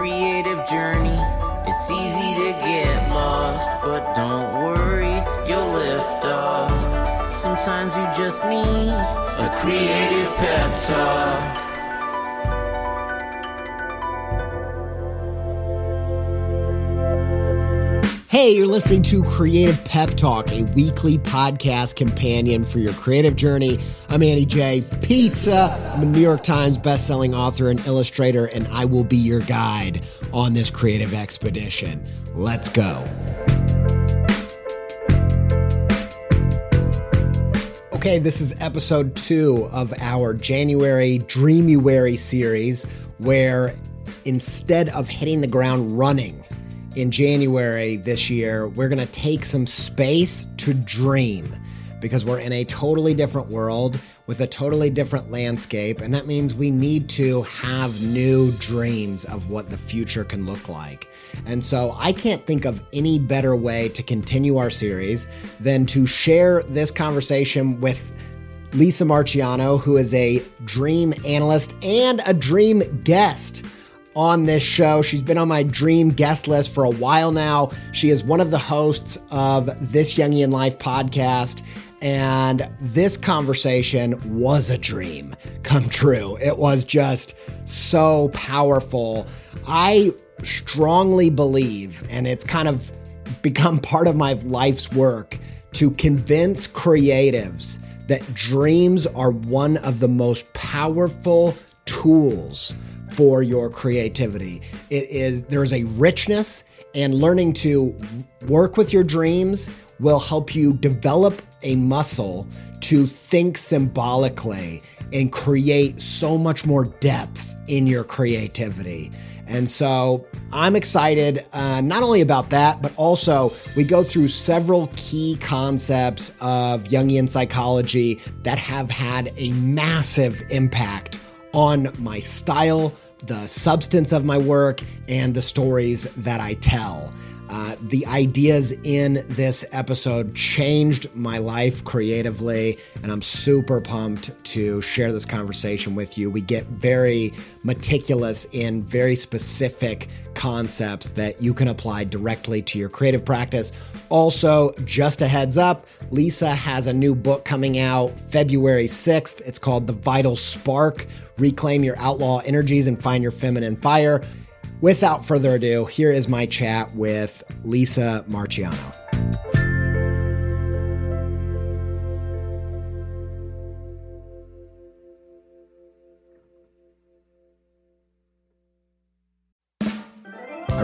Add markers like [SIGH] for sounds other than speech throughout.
creative journey. It's easy to get lost, but don't worry, you'll lift off. Sometimes you just need a creative pep talk. Hey, you're listening to Creative Pep Talk, a weekly podcast companion for your creative journey. I'm Andy J. Pizza. I'm a New York Times bestselling author and illustrator, and I will be your guide on this creative expedition. Let's go. Okay, this is episode two of our January Dreamuary series, where instead of hitting the ground running, in January this year, we're going to take some space to dream because we're in a totally different world with a totally different landscape. And that means we need to have new dreams of what the future can look like. And so I can't think of any better way to continue our series than to share this conversation with Lisa Marchiano, who is a dream analyst and a dream guest on this show. She's been on my dream guest list for a while now. She is one of the hosts of This Jungian Life podcast. And this conversation was a dream come true. It was just so powerful. I strongly believe, and it's kind of become [LAUGHS] part of my life's work, to convince creatives that dreams are one of the most powerful tools for your creativity. It is there's a richness and learning to work with your dreams will help you develop a muscle to think symbolically and create so much more depth in your creativity. And so I'm excited uh, not only about that, but also we go through several key concepts of Jungian psychology that have had a massive impact on my style, the substance of my work, and the stories that I tell. Uh, the ideas in this episode changed my life creatively, and I'm super pumped to share this conversation with you. We get very meticulous in very specific concepts that you can apply directly to your creative practice. Also, just a heads up, Lisa has a new book coming out February 6th. It's called The Vital Spark Reclaim Your Outlaw Energies and Find Your Feminine Fire. Without further ado, here is my chat with Lisa Marchiano.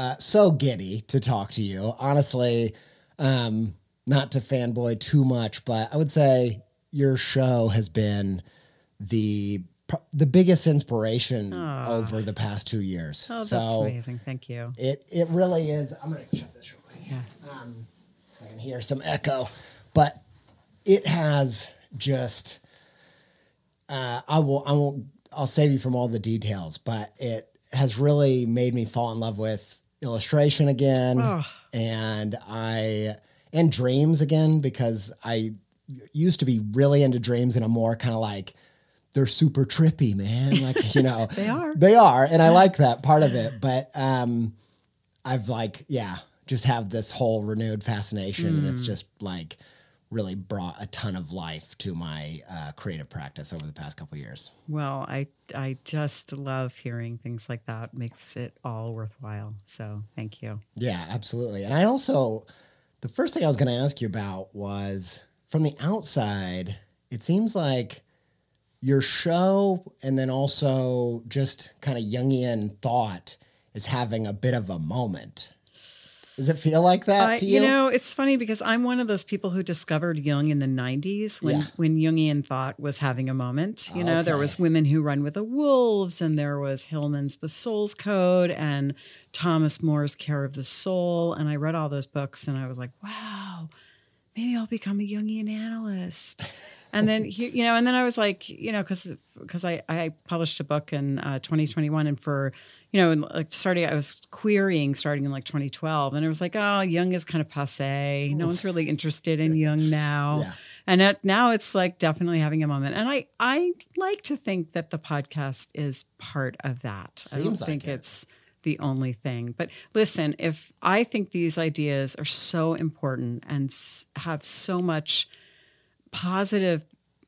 uh, so giddy to talk to you. Honestly, um, not to fanboy too much, but I would say your show has been the the biggest inspiration over the past two years. Oh, that's so amazing. Thank you. it it really is. I'm gonna shut this real quick. Yeah. Um, so I can hear some echo, but it has just. Uh, I will. I won't. I'll save you from all the details, but it has really made me fall in love with illustration again, Oh. and I and dreams again because I used to be really into dreams, and I'm more kind of like they're super trippy, man. Like [LAUGHS] you know, They are. they are, and I like that part of it. But um, I've like, yeah, just have this whole renewed fascination, and Mm. it's just like really brought a ton of life to my uh, creative practice over the past couple years. Well, I I just love hearing things like that. Makes it all worthwhile. So thank you. Yeah, absolutely. And I also, the first thing I was going to ask you about was from the outside, it seems like your show and then also just kind of Jungian thought is having a bit of a moment. Does it feel like that I, to you? you know, it's funny because I'm one of those people who discovered Jung in the 90s when Yeah. when Jungian thought was having a moment. You know, there was Women Who Run with the Wolves, and there was Hillman's The Soul's Code, and Thomas Moore's Care of the Soul. And I read all those books, and I was like, wow, maybe I'll become a Jungian analyst. [LAUGHS] And then he- you know, and then I was like, you know, because because I I published a book in uh, 2021, and for you know, and, like starting, I was querying starting in like 2012, and it was like, oh, Jung is kind of passe. No one's really interested in Jung now. Yeah. And at, now it's like definitely having a moment. And I I like to think that the podcast is part of that. I don't Seems like think it. it's the only thing. But listen, if I think these ideas are so important and have so much positive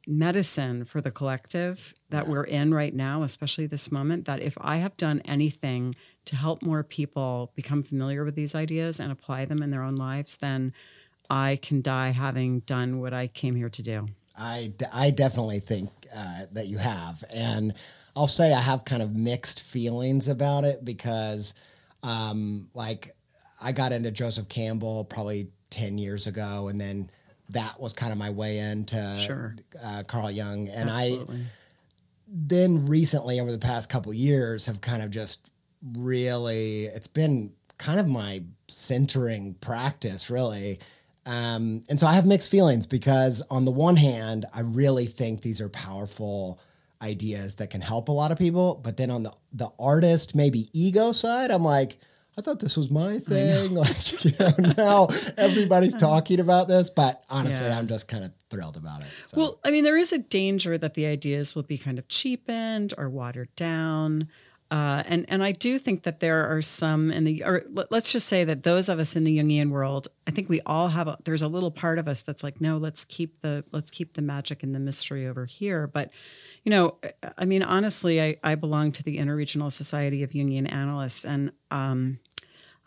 medicine for the collective that we're in right now, especially this moment, that if I have done anything to help more people become familiar with these ideas and apply them in their own lives, then I can die having done what I came here to do. I, I definitely think uh, that you have. And I'll say I have kind of mixed feelings about it because, um, like, I got into Joseph Campbell probably 10 years ago. And then that was kind of my way into Sure. uh, Carl Jung. And I, then recently over the past couple years have kind of just really it's been kind of my centering practice really um, and so i have mixed feelings because on the one hand i really think these are powerful ideas that can help a lot of people but then on the the artist maybe ego side i'm like I thought this was my thing. [LAUGHS] Like, you know, now everybody's uh-huh. talking about this, but honestly, Yeah. I'm just kind of thrilled about it. So. Well, I mean, there is a danger that the ideas will be kind of cheapened or watered down. Uh, and and I do think that there are some in the or let- let's just say that those of us in the Jungian world, I think we all have a, there's a little part of us that's like, no, let's keep the let's keep the magic and the mystery over here. But you know, I mean, honestly, I, I belong to the Interregional Society of Jungian Analysts, and um,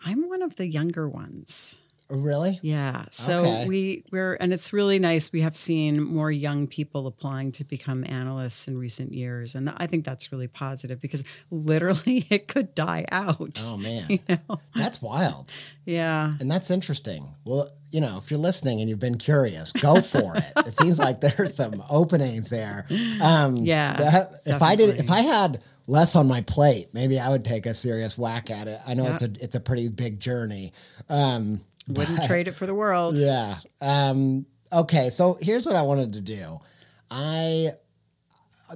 I'm one of the younger ones. Really? Yeah. So Okay. we we're and it's really nice. We have seen more young people applying to become analysts in recent years, and I think that's really positive because literally [LAUGHS] it could die out. Oh man, [LAUGHS] You know? that's wild. Yeah. And that's interesting. Well, you know, if you're listening and you've been curious, go for it. It seems like there's some [LAUGHS] openings there. Um, Yeah, that- if I did, if. I had less on my plate, maybe I would take a serious whack at it. I know it's a it's a pretty big journey. Um, Wouldn't trade it for the world. yeah. Um, okay. So here's what I wanted to do. I,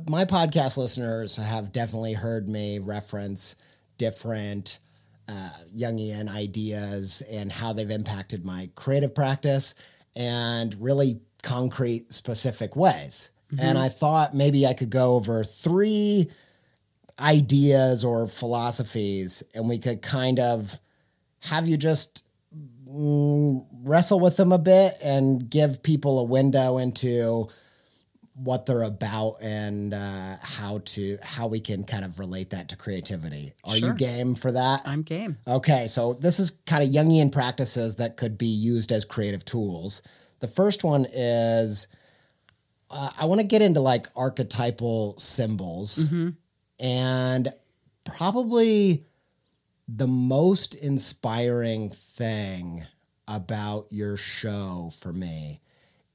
my podcast listeners have definitely heard me reference different uh, Jungian ideas and how they've impacted my creative practice and really concrete, specific ways. And I thought maybe I could go over three ideas or philosophies and we could kind of have you just mm, wrestle with them a bit and give people a window into what they're about and uh, how to how we can kind of relate that to creativity. Are you game for that? I'm game. Okay, so this is kind of Jungian practices that could be used as creative tools. The first one is uh, I want to get into like archetypal symbols, and probably the most inspiring thing about your show for me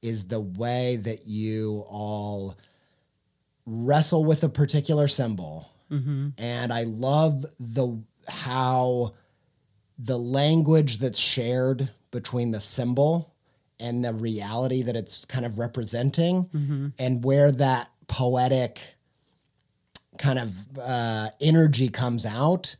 is the way that you all wrestle with a particular symbol. And I love the how the language that's shared between the symbol and the reality that it's kind of representing and where that poetic kind of uh, energy comes out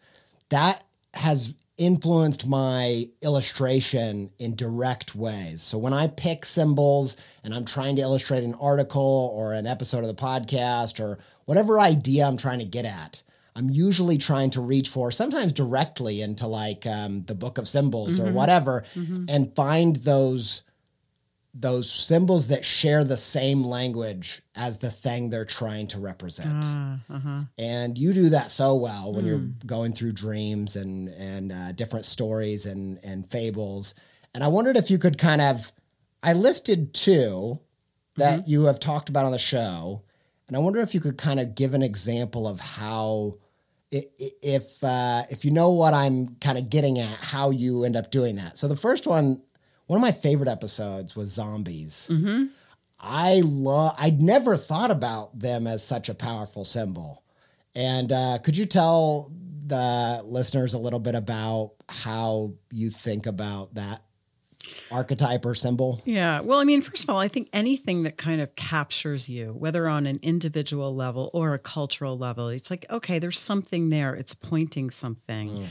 that has influenced my illustration in direct ways. So when i pick symbols and i'm trying to illustrate an article or an episode of the podcast or whatever idea i'm trying to get at i'm usually trying to reach for sometimes directly into like um, the book of symbols or whatever and find those those symbols that share the same language as the thing they're trying to represent. Ah, uh-huh. And you do that so well when you're going through dreams and and uh, different stories and and fables. And I wondered if you could kind of I listed two that you have talked about on the show, and I wonder if you could kind of give an example of how if uh, if you know what I'm kind of getting at, how you end up doing that. So the first one, one of my favorite episodes was zombies. I love. I'd never thought about them as such a powerful symbol. And uh, could you tell the listeners a little bit about how you think about that archetype or symbol? Yeah. Well, I mean, first of all, I think anything that kind of captures you, whether on an individual level or a cultural level, it's like, okay, there's something there. It's pointing something,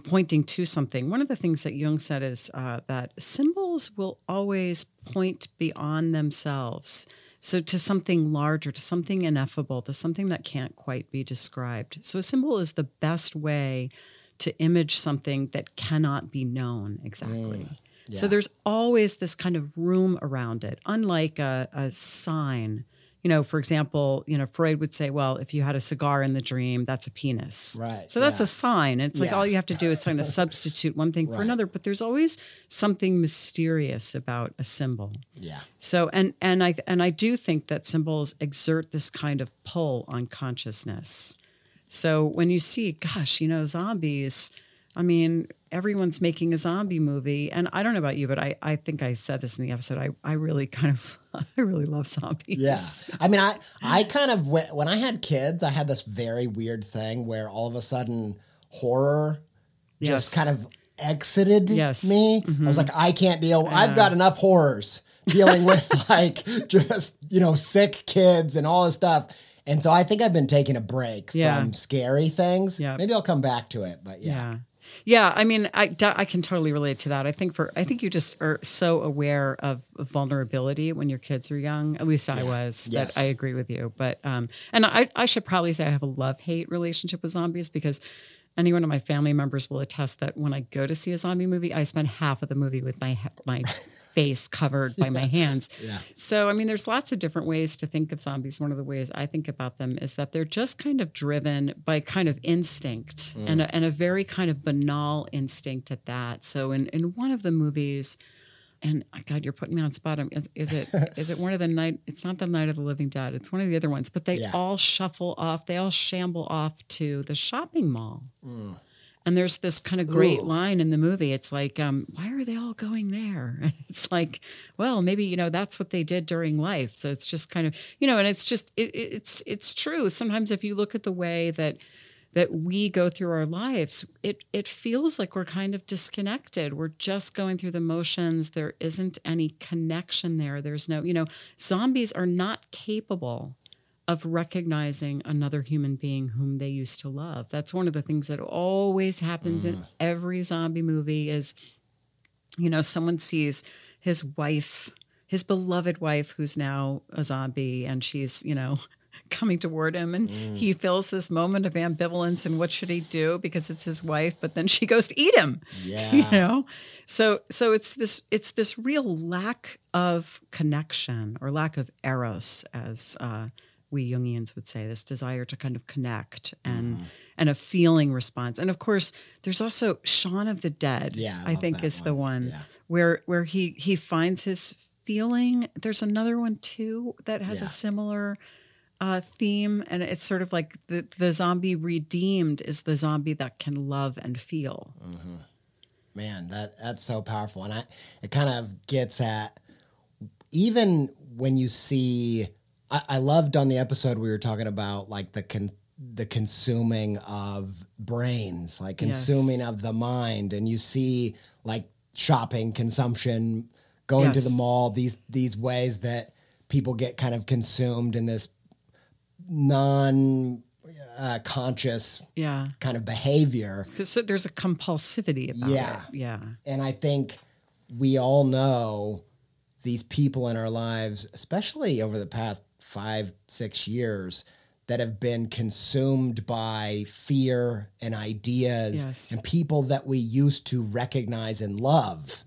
pointing to something. One of the things that Jung said is uh, that symbols will always point beyond themselves. So, to something larger, to something ineffable, to something that can't quite be described. So, a symbol is the best way to image something that cannot be known exactly. So Yeah. there's always this kind of room around it, unlike a, a sign. You know, for example, you know, Freud would say, well, if you had a cigar in the dream, that's a penis. Right, So that's yeah. a sign. It's like Yeah. all you have to do is kind of [LAUGHS] substitute one thing for another. But there's always something mysterious about a symbol. Yeah. So and and I and I do think that symbols exert this kind of pull on consciousness. So when you see, gosh, you know, zombies, I mean, everyone's making a zombie movie. And I don't know about you, but I, I think I said this in the episode. I, I really kind of [LAUGHS] I really love zombies. Yeah. I mean, I I kind of went, when I had kids, I had this very weird thing where all of a sudden horror just Yes. kind of exited Yes. Mm-hmm. me. I was like, I can't deal. I've got enough horrors dealing with [LAUGHS] like just you know sick kids and all this stuff. And so I think I've been taking a break Yeah. from scary things. Yeah. Maybe I'll come back to it, but yeah. Yeah. Yeah, I mean, I, I can totally relate to that. I think for I think you just are so aware of vulnerability when your kids are young. At least I was. Yes. That I agree with you. But um, and I I should probably say I have a love hate relationship with zombies because any one of my family members will attest that when I go to see a zombie movie, I spend half of the movie with my my [LAUGHS] face covered by my hands. Yeah. So, I mean, there's lots of different ways to think of zombies. One of the ways I think about them is that they're just kind of driven by kind of instinct and, mm. a, and a very kind of banal instinct at that. So, in, in one of the movies, and oh God, you're putting me on spot. Is, is it [LAUGHS] is it one of the night? It's not the Night of the Living Dead. It's one of the other ones. But they Yeah. all shuffle off. They all shamble off to the shopping mall. And there's this kind of great Ooh. line in the movie. It's like, um, why are they all going there? [LAUGHS] And it's like, well, maybe you know that's what they did during life. So it's just kind of you know, and it's just it- it's it's true. Sometimes if you look at the way that that we go through our lives, it it feels like we're kind of disconnected. We're just going through the motions. There isn't any connection there. There's no, you know, zombies are not capable of recognizing another human being whom they used to love. That's one of the things that always happens in mm. every zombie movie is you know, someone sees his wife, his beloved wife who's now a zombie and she's, you know, coming toward him and he feels this moment of ambivalence and what should he do because it's his wife but then she [LAUGHS] goes to eat him [LAUGHS] Yeah. you know so so it's this it's this real lack of connection or lack of eros as uh, we jungians would say this desire to kind of connect and Mm-hmm. and a feeling response and of course there's also shaun of the dead Yeah, I i think is the one. one Yeah. where where he he finds his feeling there's another one too that has Yeah. a similar uh, theme, and it's sort of like the the zombie redeemed is the zombie that can love and feel. Man, that that's so powerful, and I it kind of gets at even when you see. I, I loved on the episode we were talking about like the con, the consuming of brains, like Yes. consuming of the mind, and you see like shopping, consumption, going to the mall. These these ways that people get kind of consumed in this non uh, conscious Yeah, kind of behavior. because so there's a compulsivity about Yeah. it. Yeah, And I think we all know these people in our lives, especially over the past five, six years, that have been consumed by fear and ideas Yes. and people that we used to recognize and love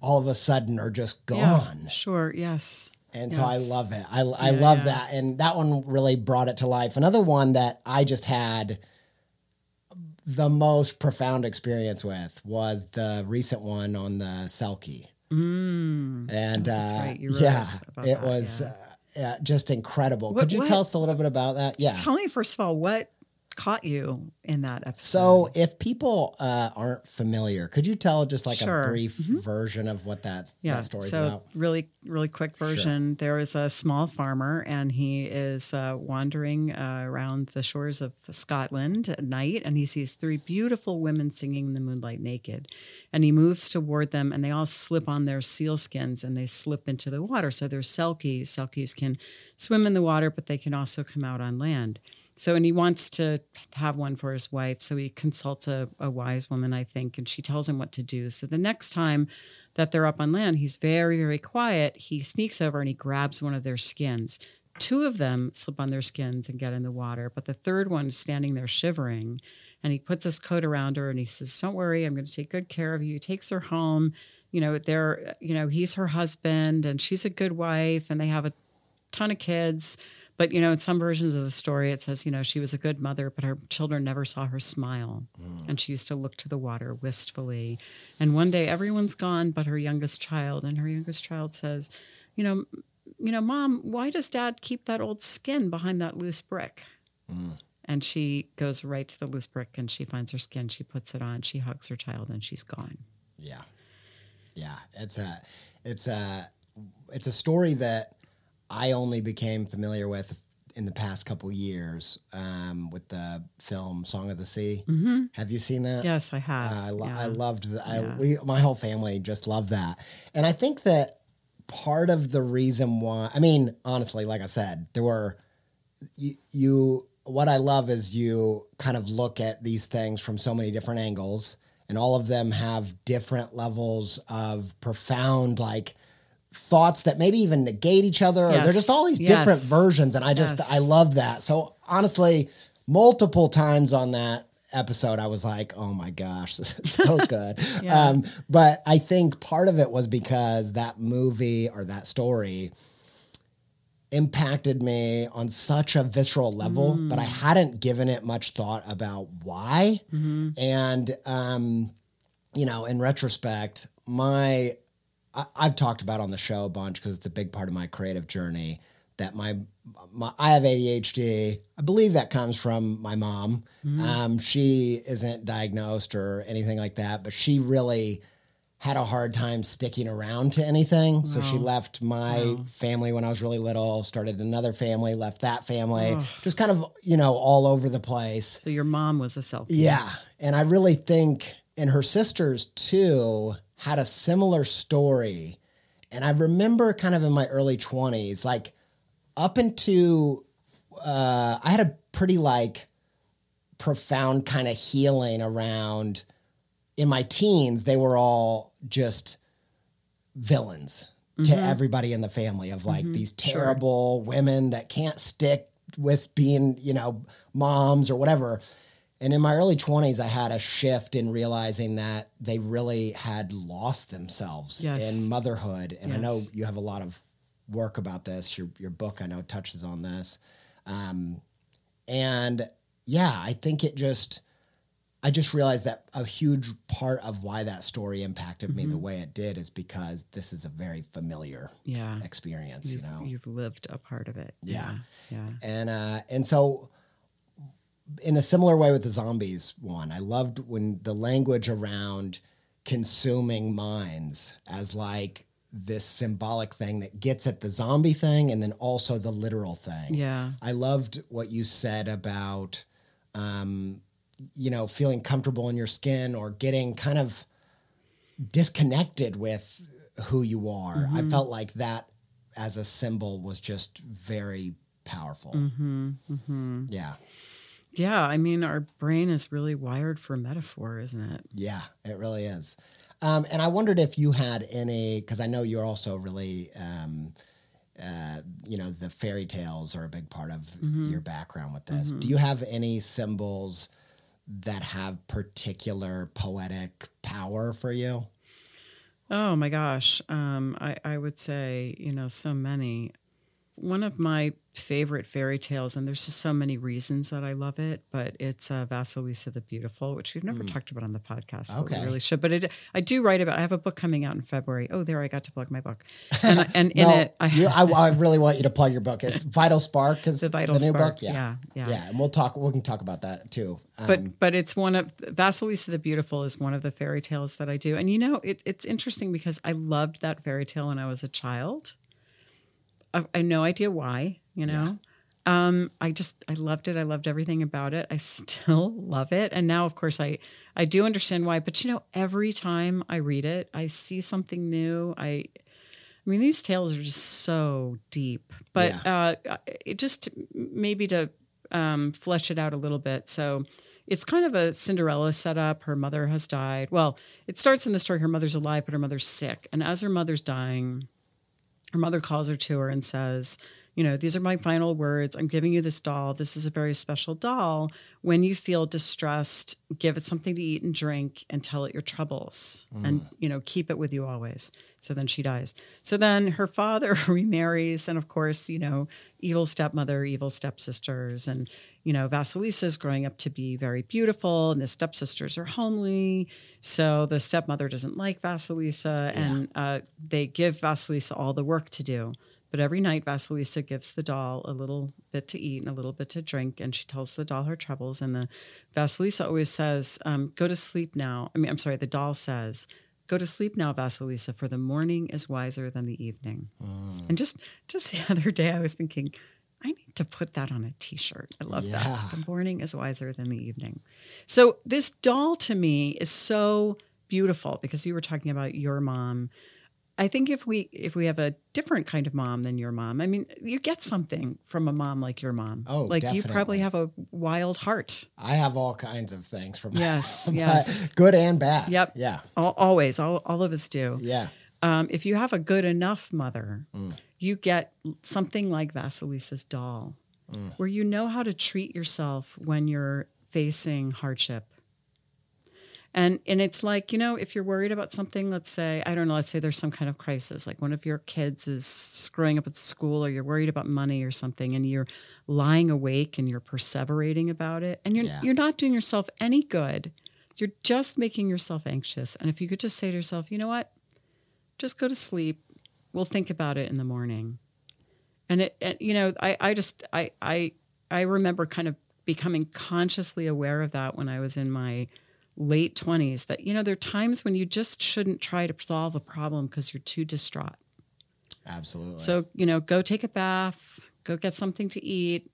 all of a sudden are just Yeah, gone. sure. Yes. And so I love it. I, I Yeah, love yeah. that. And that one really brought it to life. Another one that I just had the most profound experience with was the recent one on the Selkie. Mm. And that's uh, right. Yeah, it that, was yeah. Uh, yeah, just incredible. What- Could you what- tell us a little bit about that? Yeah. Tell me first of all what caught you in that episode. So, if people uh, aren't familiar, could you tell just like Sure. a brief version of what that, yeah, that story's so about? really, really quick version. There is a small farmer, and he is uh, wandering uh, around the shores of Scotland at night, and he sees three beautiful women singing in the moonlight naked. And he moves toward them, and they all slip on their seal skins, and they slip into the water. So they're selkies. Selkies can swim in the water, but they can also come out on land. So, and he wants to have one for his wife. So he consults a, a wise woman, I think, and she tells him what to do. So the next time that they're up on land, he's very, very quiet. He sneaks over and he grabs one of their skins. Two of them slip on their skins and get in the water, but the third one is standing there shivering. And he puts his coat around her and he says, Don't worry, I'm going to take good care of you. He takes her home. You know, they're, you know, he's her husband and she's a good wife and they have a ton of kids. But you know, in some versions of the story, it says, you know, she was a good mother, but her children never saw her smile, mm. and she used to look to the water wistfully. And one day, everyone's gone, but her youngest child, and her youngest child says, you know, you know, mom, why does dad keep that old skin behind that loose brick? Mm. And she goes right to the loose brick, and she finds her skin. She puts it on. She hugs her child, and she's gone. Yeah, yeah. It's a, it's a, it's a story that I only became familiar with in the past couple years um, with the film Song of the Sea. Mm-hmm. Have you seen that? Yes, I have. I, lo- Yeah. I loved that. I, Yeah. we, my whole family just loved that. And I think that part of the reason why, I mean, honestly, like I said, there were, you, you what I love is you kind of look at these things from so many different angles, and all of them have different levels of profound, like, thoughts that maybe even negate each other or they're just all these different versions and i just Yes. i love that. So honestly multiple times on that episode i was like oh my gosh [LAUGHS] this is so [LAUGHS] good. Yeah. um, but i think part of it was because that movie or that story impacted me on such a visceral level but i hadn't given it much thought about why. And um, you know in retrospect my I, I've talked about on the show a bunch because it's a big part of my creative journey. That my, my I have ADHD. I believe that comes from my mom. Um, she isn't diagnosed or anything like that, but she really had a hard time sticking around to anything. So she left my family when I was really little, started another family, left that family, just kind of, you know, all over the place. So your mom was a self. Yeah. And I really think, and her sisters too, had a similar story. And I remember kind of in my early 20s, like up into, uh, I had a pretty like profound kind of healing around in my teens, they were all just villains to everybody in the family of like these terrible women that can't stick with being, you know, moms or whatever. And in my early 20s, I had a shift in realizing that they really had lost themselves Yes. in motherhood. And I know you have a lot of work about this. Your, your book, I know, touches on this. Um, and yeah, I think it just, I just realized that a huge part of why that story impacted me Mm-hmm. the way it did is because this is a very familiar Yeah. experience, you You've, know. you've lived a part of it. Yeah. Yeah. and uh, and so in a similar way with the zombies one, I loved when the language around consuming minds as like this symbolic thing that gets at the zombie thing and then also the literal thing. Yeah. I loved what you said about, um, you know, feeling comfortable in your skin or getting kind of disconnected with who you are. Mm-hmm. I felt like that as a symbol was just very powerful. Mm-hmm. Yeah. Yeah. I mean, our brain is really wired for metaphor, isn't it? Yeah, it really is. Um, and I wondered if you had any, because I know you're also really, um, uh, you know, the fairy tales are a big part of Mm-hmm. your background with this. Do you have any symbols that have particular poetic power for you? Oh my gosh. Um, I, I would say, you know, so many. One of my favorite fairy tales, and there's just so many reasons that I love it, but it's uh, Vasilisa the Beautiful, which we've never talked about on the podcast. But Okay. we really should. But it, I do write about. I have a book coming out in February. Oh, there I got to plug my book, and I- and in it, I you, [LAUGHS] I, I really want you to plug your book. It's Vital Spark. Is the Vital the new Spark. book? Yeah, yeah, yeah. And we'll talk. We can talk about that too. Um, but but it's one of Vasilisa the Beautiful is one of the fairy tales that I do, and you know it, it's interesting because I loved that fairy tale when I was a child. I, I had no idea why, you know. Um, I just I loved it. I loved everything about it. I [LAUGHS] still love it, and now of course I I do understand why. But you know, every time I read it, I see something new. I I mean, these tales are just so deep. But uh, it just maybe to um, flesh it out a little bit. So it's kind of a Cinderella setup. Her mother has died. Well, it starts in the story. Her mother's alive, but her mother's sick. And as her mother's dying, her mother calls her to her and says, you know, these are my final words. I'm giving you this doll. This is a very special doll. When you feel distressed, give it something to eat and drink and tell it your troubles and, you know, keep it with you always. So then she dies. So then her father [LAUGHS] remarries. And of course, you know, evil stepmother, evil stepsisters. And, you know, Vasilisa's growing up to be very beautiful and the stepsisters are homely. So the stepmother doesn't like Vasilisa and uh, they give Vasilisa all the work to do. But every night, Vasilisa gives the doll a little bit to eat and a little bit to drink, and she tells the doll her troubles. And the Vasilisa always says, um, "Go to sleep now." I mean, I'm sorry. The doll says, "Go to sleep now, Vasilisa, for the morning is wiser than the evening." And just just the [LAUGHS] other day, I was thinking, I need to put that on a T-shirt. I love Yeah. that. The morning is wiser than the evening. So this doll to me is so beautiful because you were talking about your mom. I think if we if we have a different kind of mom than your mom, I mean, you get something from a mom like your mom. Oh, like you probably have a wild heart. I have all kinds of things from Yes, [LAUGHS] yes. good and bad. Yep. Yeah, Al- Always, all, all of us do. yeah. Um, if you have a good enough mother, Mm. you get something like Vasilisa's doll, Mm. where you know how to treat yourself when you're facing hardship. And and it's like, you know, if you're worried about something, let's say, I don't know, let's say there's some kind of crisis, like one of your kids is screwing up at school or you're worried about money or something and you're lying awake and you're perseverating about it and you're Yeah. you're not doing yourself any good. You're just making yourself anxious. And if you could just say to yourself, you know what? Just go to sleep. We'll think about it in the morning. And it, and, you know, I, I just, I, I, I remember kind of becoming consciously aware of that when I was in my late 20s that, you know, there are times when you just shouldn't try to solve a problem because you're too distraught. Absolutely. So, you know, go take a bath, go get something to eat.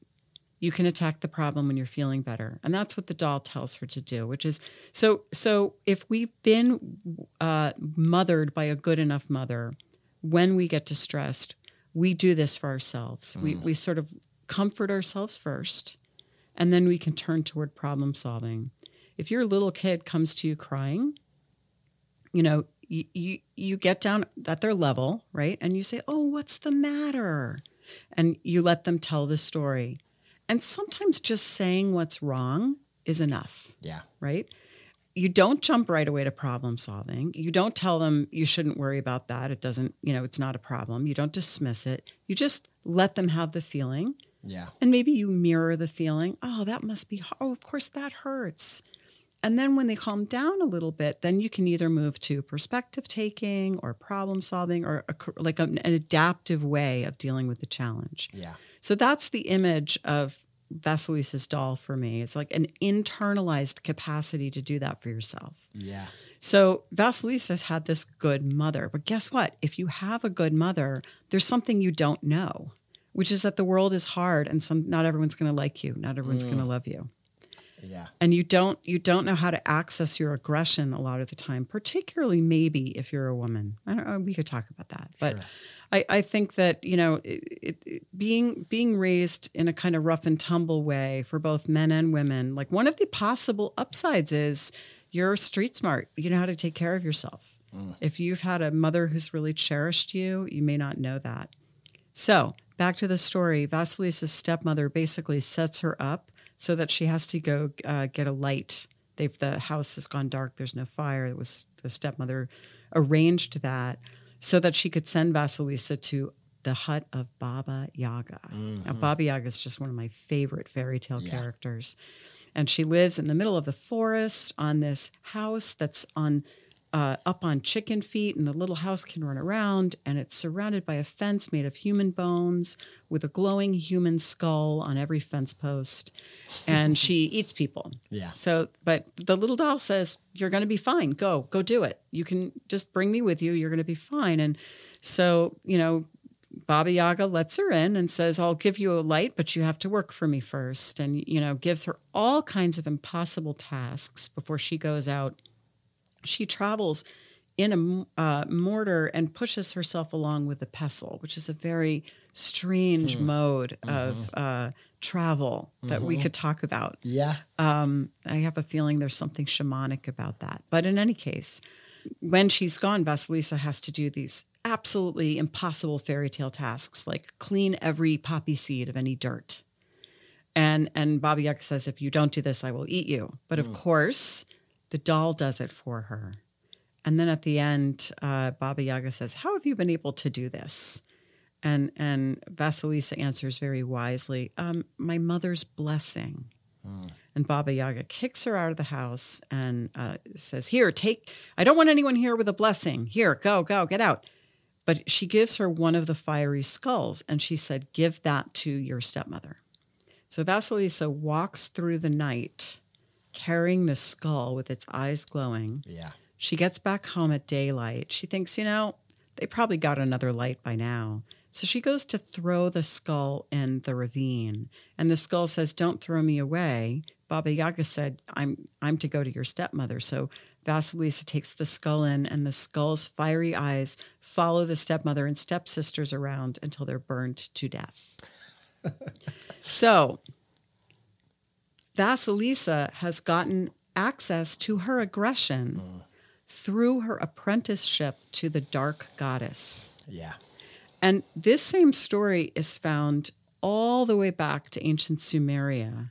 You can attack the problem when you're feeling better. And that's what the doll tells her to do, which is so so if we've been uh, mothered by a good enough mother, when we get distressed, we do this for ourselves. We we sort of comfort ourselves first, and then we can turn toward problem solving. If your little kid comes to you crying, you know, you, you you get down at their level, right? And you say, "Oh, what's the matter?" And you let them tell the story. And sometimes just saying what's wrong is enough, yeah. right? You don't jump right away to problem solving. You don't tell them you shouldn't worry about that. It doesn't, you know, it's not a problem. You don't dismiss it. You just let them have the feeling. Yeah. And maybe you mirror the feeling. Oh, that must be, oh, of course that hurts. And then when they calm down a little bit, then you can either move to perspective taking or problem solving or a, like an, an adaptive way of dealing with the challenge. Yeah. So that's the image of Vasilisa's doll for me. It's like an internalized capacity to do that for yourself. Yeah. So Vasilisa's had this good mother. But guess what? If you have a good mother, there's something you don't know, which is that the world is hard and some not everyone's going to like you, not everyone's going to mm. love you. Yeah. And you don't you don't know how to access your aggression a lot of the time, particularly maybe if you're a woman. I don't know, we could talk about that. But Sure. I, I think that you know it, it, it- being being raised in a kind of rough and tumble way for both men and women like one of the possible upsides is you're street smart you know how to take care of yourself mm. if you've had a mother who's really cherished you you may not know that so back to the story vasilisa's stepmother basically sets her up so that she has to go uh, get a light. They've the house has gone dark there's no fire. It was the stepmother arranged that so that she could send vasilisa to the hut of baba yaga. Now baba yaga is just one of my favorite fairy tale Yeah. characters. And she lives in the middle of the forest on this house that's on uh, up on chicken feet, and the little house can run around, and it's surrounded by a fence made of human bones with a glowing human skull on every fence post, and she [LAUGHS] eats people. Yeah. So, but the little doll says, "You're going to be fine. Go, go do it. You can just bring me with you. You're going to be fine." And so, you know, Baba Yaga lets her in and says, I'll give you a light, but you have to work for me first. And, you know, gives her all kinds of impossible tasks before she goes out. She travels in a uh, mortar and pushes herself along with a pestle, which is a very strange mode of uh, travel that we could talk about. Yeah. Um, I have a feeling there's something shamanic about that. But in any case, when she's gone, Vasilisa has to do these absolutely impossible fairy tale tasks like clean every poppy seed of any dirt. And and Baba Yaga says, if you don't do this, I will eat you. But of course, the doll does it for her. And then at the end, uh, Baba Yaga says, How have you been able to do this? And and Vasilisa answers very wisely, um, my mother's blessing. And Baba Yaga kicks her out of the house and uh, says, Here, take, I don't want anyone here with a blessing. Here, go, go, get out. But she gives her one of the fiery skulls and she said, Give that to your stepmother. So Vasilisa walks through the night carrying the skull with its eyes glowing. Yeah. She gets back home at daylight. She thinks, you know, they probably got another light by now. So she goes to throw the skull in the ravine. And the skull says, Don't throw me away. Baba Yaga said, I'm I'm to go to your stepmother. So Vasilisa takes the skull in, and the skull's fiery eyes follow the stepmother and stepsisters around until they're burned to death. [LAUGHS] so Vasilisa has gotten access to her aggression mm. through her apprenticeship to the dark goddess. Yeah. And this same story is found all the way back to ancient Sumeria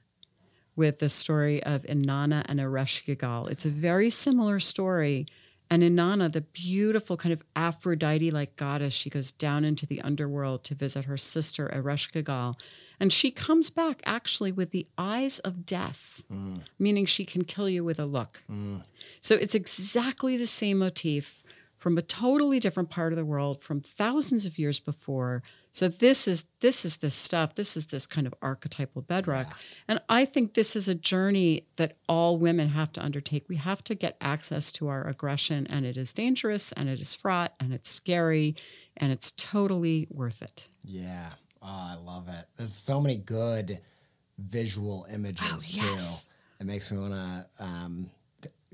with the story of Inanna and Ereshkigal. It's a very similar story. And Inanna, the beautiful kind of Aphrodite like goddess, she goes down into the underworld to visit her sister Ereshkigal. And she comes back actually with the eyes of death, mm. meaning she can kill you with a look. Mm. So it's exactly the same motif from a totally different part of the world from thousands of years before. So this is this is this stuff. This is this kind of archetypal bedrock. And I think this is a journey that all women have to undertake. We have to get access to our aggression and it is dangerous and it is fraught and it's scary and it's totally worth it. Yeah. Oh, I love it. There's so many good visual images Oh, too. It makes me want to um,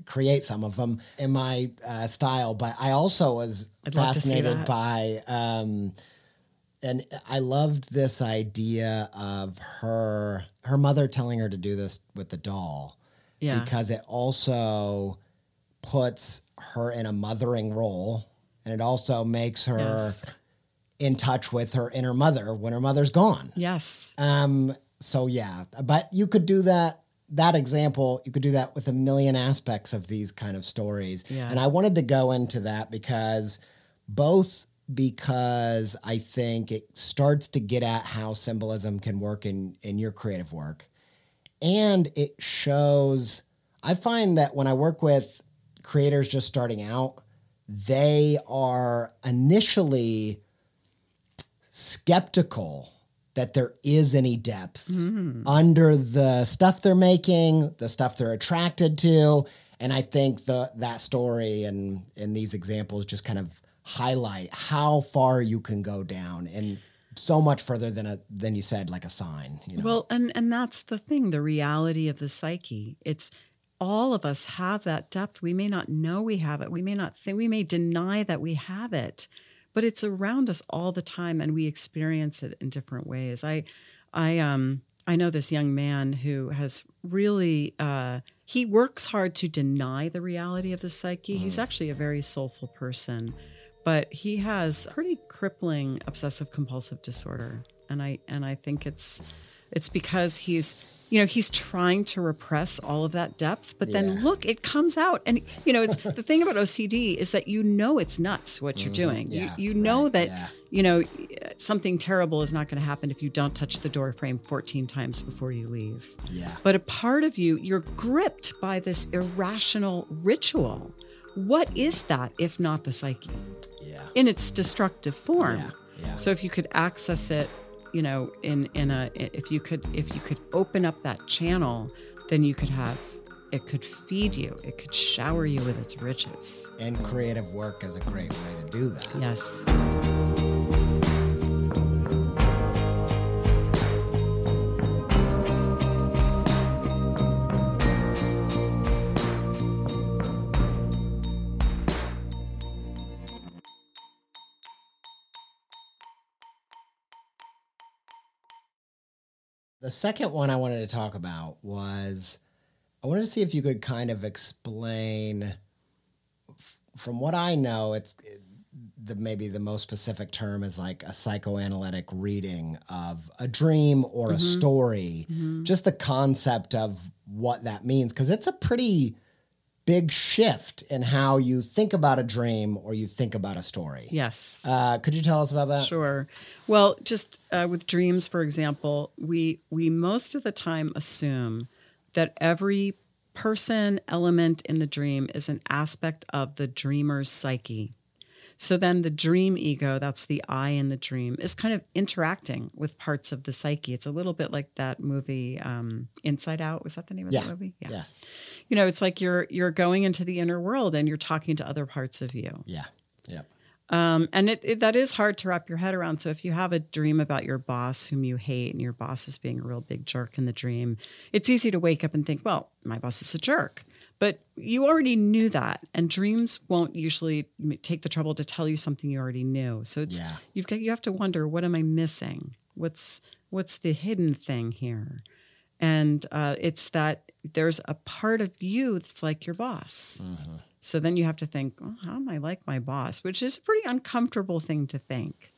create some of them in my uh, style. But I also was I'd love to see fascinated by, um, and I loved this idea of her her mother telling her to do this with the doll Yeah. because it also puts her in a mothering role, and it also makes her Yes. In touch with her inner mother when her mother's gone. Yes. Um, so yeah, but you could do that. That example, you could do that with a million aspects of these kind of stories. Yeah. And I wanted to go into that because both because I think it starts to get at how symbolism can work in in your creative work, and it shows. I find that when I work with creators just starting out, they are initially skeptical that there is any depth mm-hmm. under the stuff they're making, the stuff they're attracted to, and I think the that story and and these examples just kind of highlight how far you can go down and so much further than a than you said like a sign, you know. Well, and and that's the thing, the reality of the psyche. It's all of us have that depth. We may not know we have it. We may not think we may deny that we have it, but it's around us all the time and we experience it in different ways. I I um I know this young man who has really uh he works hard to deny the reality of the psyche. He's actually a very soulful person, but he has pretty crippling obsessive compulsive disorder. And I and I think it's it's because he's you know he's trying to repress all of that depth but then look it comes out and you know it's the thing about ocd is that you know it's nuts what you're mm-hmm. doing Yeah, you, you know that yeah. you know something terrible is not going to happen if you don't touch the door frame 14 times before you leave yeah. but a part of you you're gripped by this irrational ritual what is that if not the psyche Yeah. in its destructive form Yeah. Yeah. so if you could access it, you know, in in a if you could if you could open up that channel, then you could have it could feed you, it could shower you with its riches. And creative work is a great way to do that. Yes. The second one I wanted to talk about was I wanted to see if you could kind of explain f- from what I know it's the maybe the most specific term is like a psychoanalytic reading of a dream or a mm-hmm. story. Mm-hmm. Just the concept of what that means because it's a pretty big shift in how you think about a dream or you think about a story Yes. uh, could you tell us about that Sure. Well, just uh, with dreams, for example, we we most of the time assume that every person element in the dream is an aspect of the dreamer's psyche. So then the dream ego, that's the I in the dream, is kind of interacting with parts of the psyche. It's a little bit like that movie um, Inside Out. Was that the name of yeah the movie? Yeah. yes You know, it's like you're you're going into the inner world and you're talking to other parts of you. yeah yeah Um, and it, it that is hard to wrap your head around. So if you have a dream about your boss whom you hate and your boss is being a real big jerk in the dream, it's easy to wake up and think, well, my boss is a jerk. But you already knew that, and dreams won't usually take the trouble to tell you something you already knew. So it's Yeah. you've got you have to wonder, what am I missing? What's what's the hidden thing here? And uh, it's that there's a part of you that's like your boss. So then you have to think, oh, how am I like my boss? Which is a pretty uncomfortable thing to think.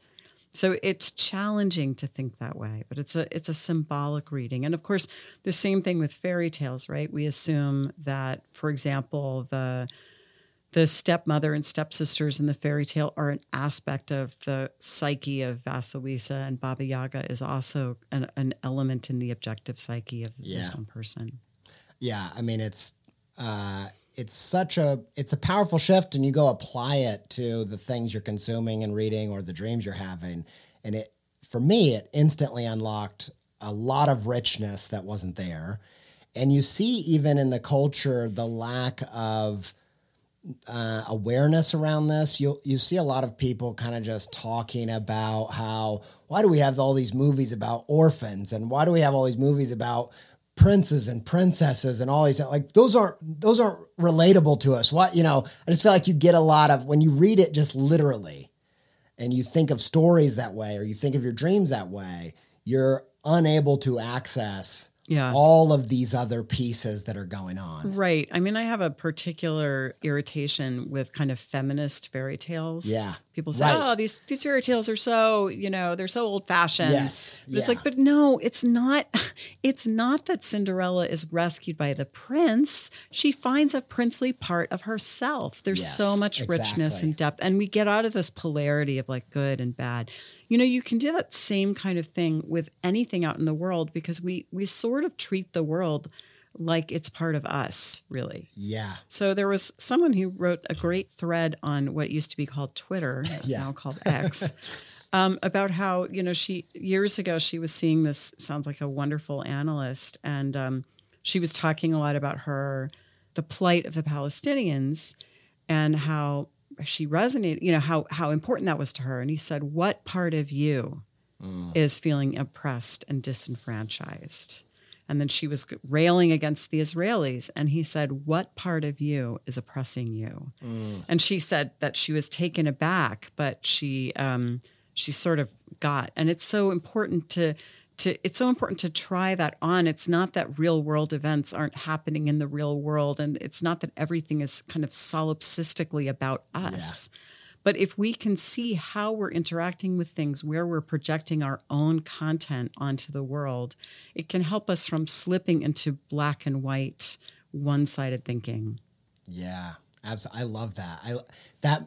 So it's challenging to think that way, but it's a it's a symbolic reading. And of course, the same thing with fairy tales, right? We assume that, for example, the the stepmother and stepsisters in the fairy tale are an aspect of the psyche of Vasilisa, and Baba Yaga is also an, an element in the objective psyche of this one person. yeah i mean it's uh it's such a it's a powerful shift and you go apply it to the things you're consuming and reading or the dreams you're having and it for me it instantly unlocked a lot of richness that wasn't there and you see even in the culture the lack of uh, awareness around this. You you see a lot of people kind of just talking about how why do we have all these movies about orphans and why do we have all these movies about princes and princesses and all these like those aren't those aren't relatable to us. What you know, I just feel like you get a lot of when you read it just literally and you think of stories that way or you think of your dreams that way, you're unable to access Yeah. all of these other pieces that are going on. Right. I mean, I have a particular irritation with kind of feminist fairy tales. Yeah. People say, Right. "Oh, these these fairy tales are so, you know, they're so old fashioned." Yes. It's Yeah. like, but no, it's not. [LAUGHS] It's not that Cinderella is rescued by the prince. She finds a princely part of herself. There's Yes, so much richness and depth, and we get out of this polarity of like good and bad. You know, you can do that same kind of thing with anything out in the world because we we sort of treat the world like it's part of us, really. Yeah. So there was someone who wrote a great thread on what used to be called Twitter, it's Yeah. now [LAUGHS] called X, um, about how you know she years ago she was seeing this sounds like a wonderful analyst, and um, she was talking a lot about her the plight of the Palestinians and how she resonated, you know how how important that was to her. And he said, "What part of you is feeling oppressed and disenfranchised?" And then she was railing against the Israelis. And he said, What part of you is oppressing you? And she said that she was taken aback, but she um, she sort of got. And it's so important to to it's so important to try that on. It's not that real world events aren't happening in the real world, and it's not that everything is kind of solipsistically about us. But if we can see how we're interacting with things, where we're projecting our own content onto the world, it can help us from slipping into black and white, one sided thinking. Yeah, absolutely. I love that. I that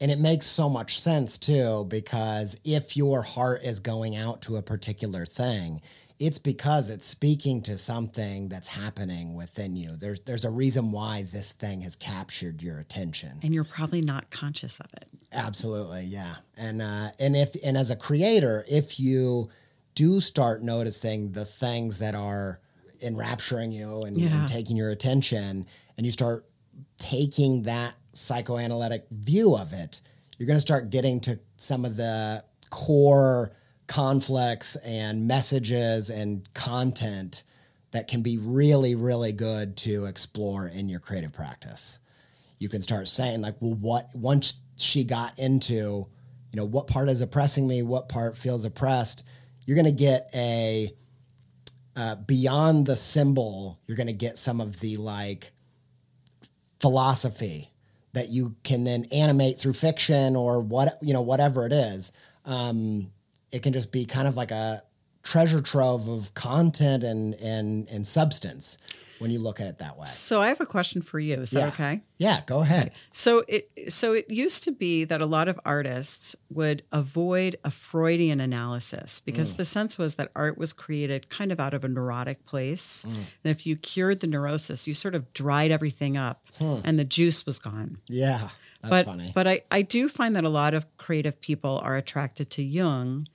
and it makes so much sense too because if your heart is going out to a particular thing, it's because it's speaking to something that's happening within you. There's there's a reason why this thing has captured your attention. And you're probably not conscious of it. Absolutely, yeah. And uh, and if and as a creator, if you do start noticing the things that are enrapturing you and, Yeah. and taking your attention, and you start taking that psychoanalytic view of it, you're going to start getting to some of the core conflicts and messages and content that can be really, really good to explore in your creative practice. You can start saying like well what once she got into you know what part is oppressing me? What part feels oppressed? You're going to get a uh, beyond the symbol you're going to get some of the like philosophy that you can then animate through fiction or what you know whatever it is. Um, it can just be kind of like a treasure trove of content and and and substance when you look at it that way So I have a question for you. Is that Yeah. okay? yeah go ahead So it so it used to be that a lot of artists would avoid a Freudian analysis because Mm. the sense was that art was created kind of out of a neurotic place. Mm. And if you cured the neurosis, you sort of dried everything up and the juice was gone. Yeah, that's but funny. but I, I do find that a lot of creative people are attracted to Jung.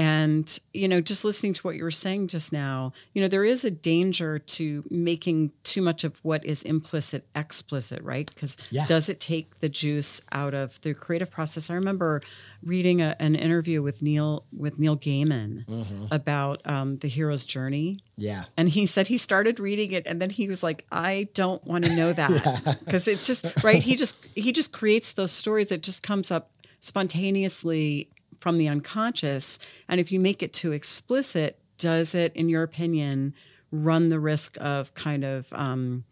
And, you know, just listening to what you were saying just now, you know, there is a danger to making too much of what is implicit explicit, right? Because Yeah. does it take the juice out of the creative process? I remember reading a, an interview with Neil with Neil Gaiman Mm-hmm. about um, the hero's journey, yeah, and he said he started reading it and then he was like i don't want to know that [LAUGHS] because it's just right he just he just creates those stories it just comes up spontaneously from the unconscious and if you make it too explicit does it in your opinion run the risk of kind of um,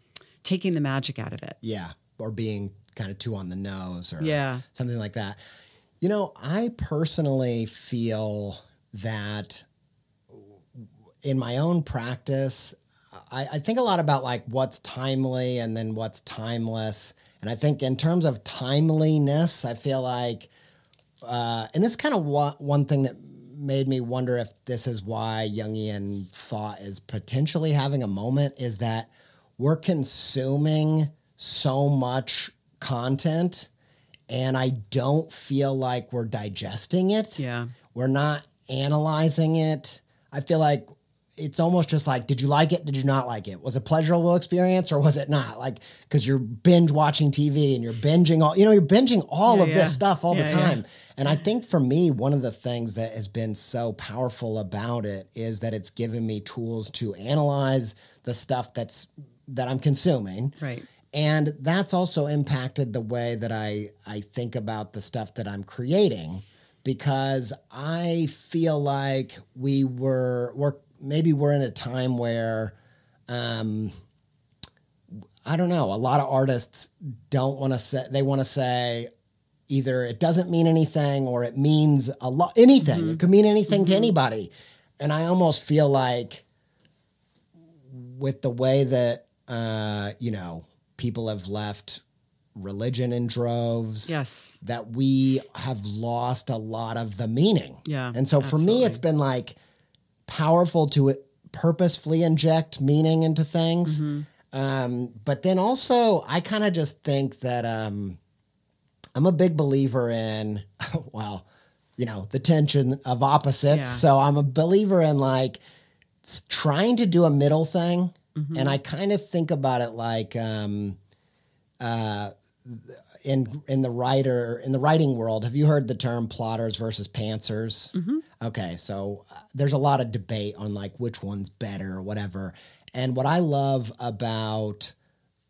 taking the magic out of it yeah, or being kind of too on the nose or Yeah. something like that. You know, I personally feel that in my own practice, I, I think a lot about like what's timely and then what's timeless. And I think in terms of timeliness, I feel like, uh, and this kind of wa- one thing that made me wonder if this is why Jungian thought is potentially having a moment is that we're consuming so much content and I don't feel like we're digesting it. Yeah. We're not analyzing it. I feel like it's almost just like, did you like it? Did you not like it? Was it a pleasurable experience or was it not? Like, because you're binge watching TV and you're binging all, you know, you're binging all Yeah, of yeah. this stuff all the Yeah, yeah. time. And I think for me, one of the things that has been so powerful about it is that it's given me tools to analyze the stuff that's that I'm consuming. Right. And that's also impacted the way that I I think about the stuff that I'm creating because I feel like we were we're maybe we're in a time where um I don't know, a lot of artists don't want to say they want to say either it doesn't mean anything or it means a lot anything. It could mean anything to anybody. And I almost feel like with the way that uh, you know, people have left religion in droves Yes. that we have lost a lot of the meaning. Yeah, And so for me, it's been like powerful to purposefully inject meaning into things. Um, but then also, I kind of just think that um, I'm a big believer in, [LAUGHS] well, you know, the tension of opposites. Yeah. So I'm a believer in like trying to do a middle thing. Mm-hmm. And I kind of think about it like, um, uh, in in the writer in the writing world, have you heard the term plotters versus pantsers? Okay, so uh, there's a lot of debate on like which one's better or whatever. And what I love about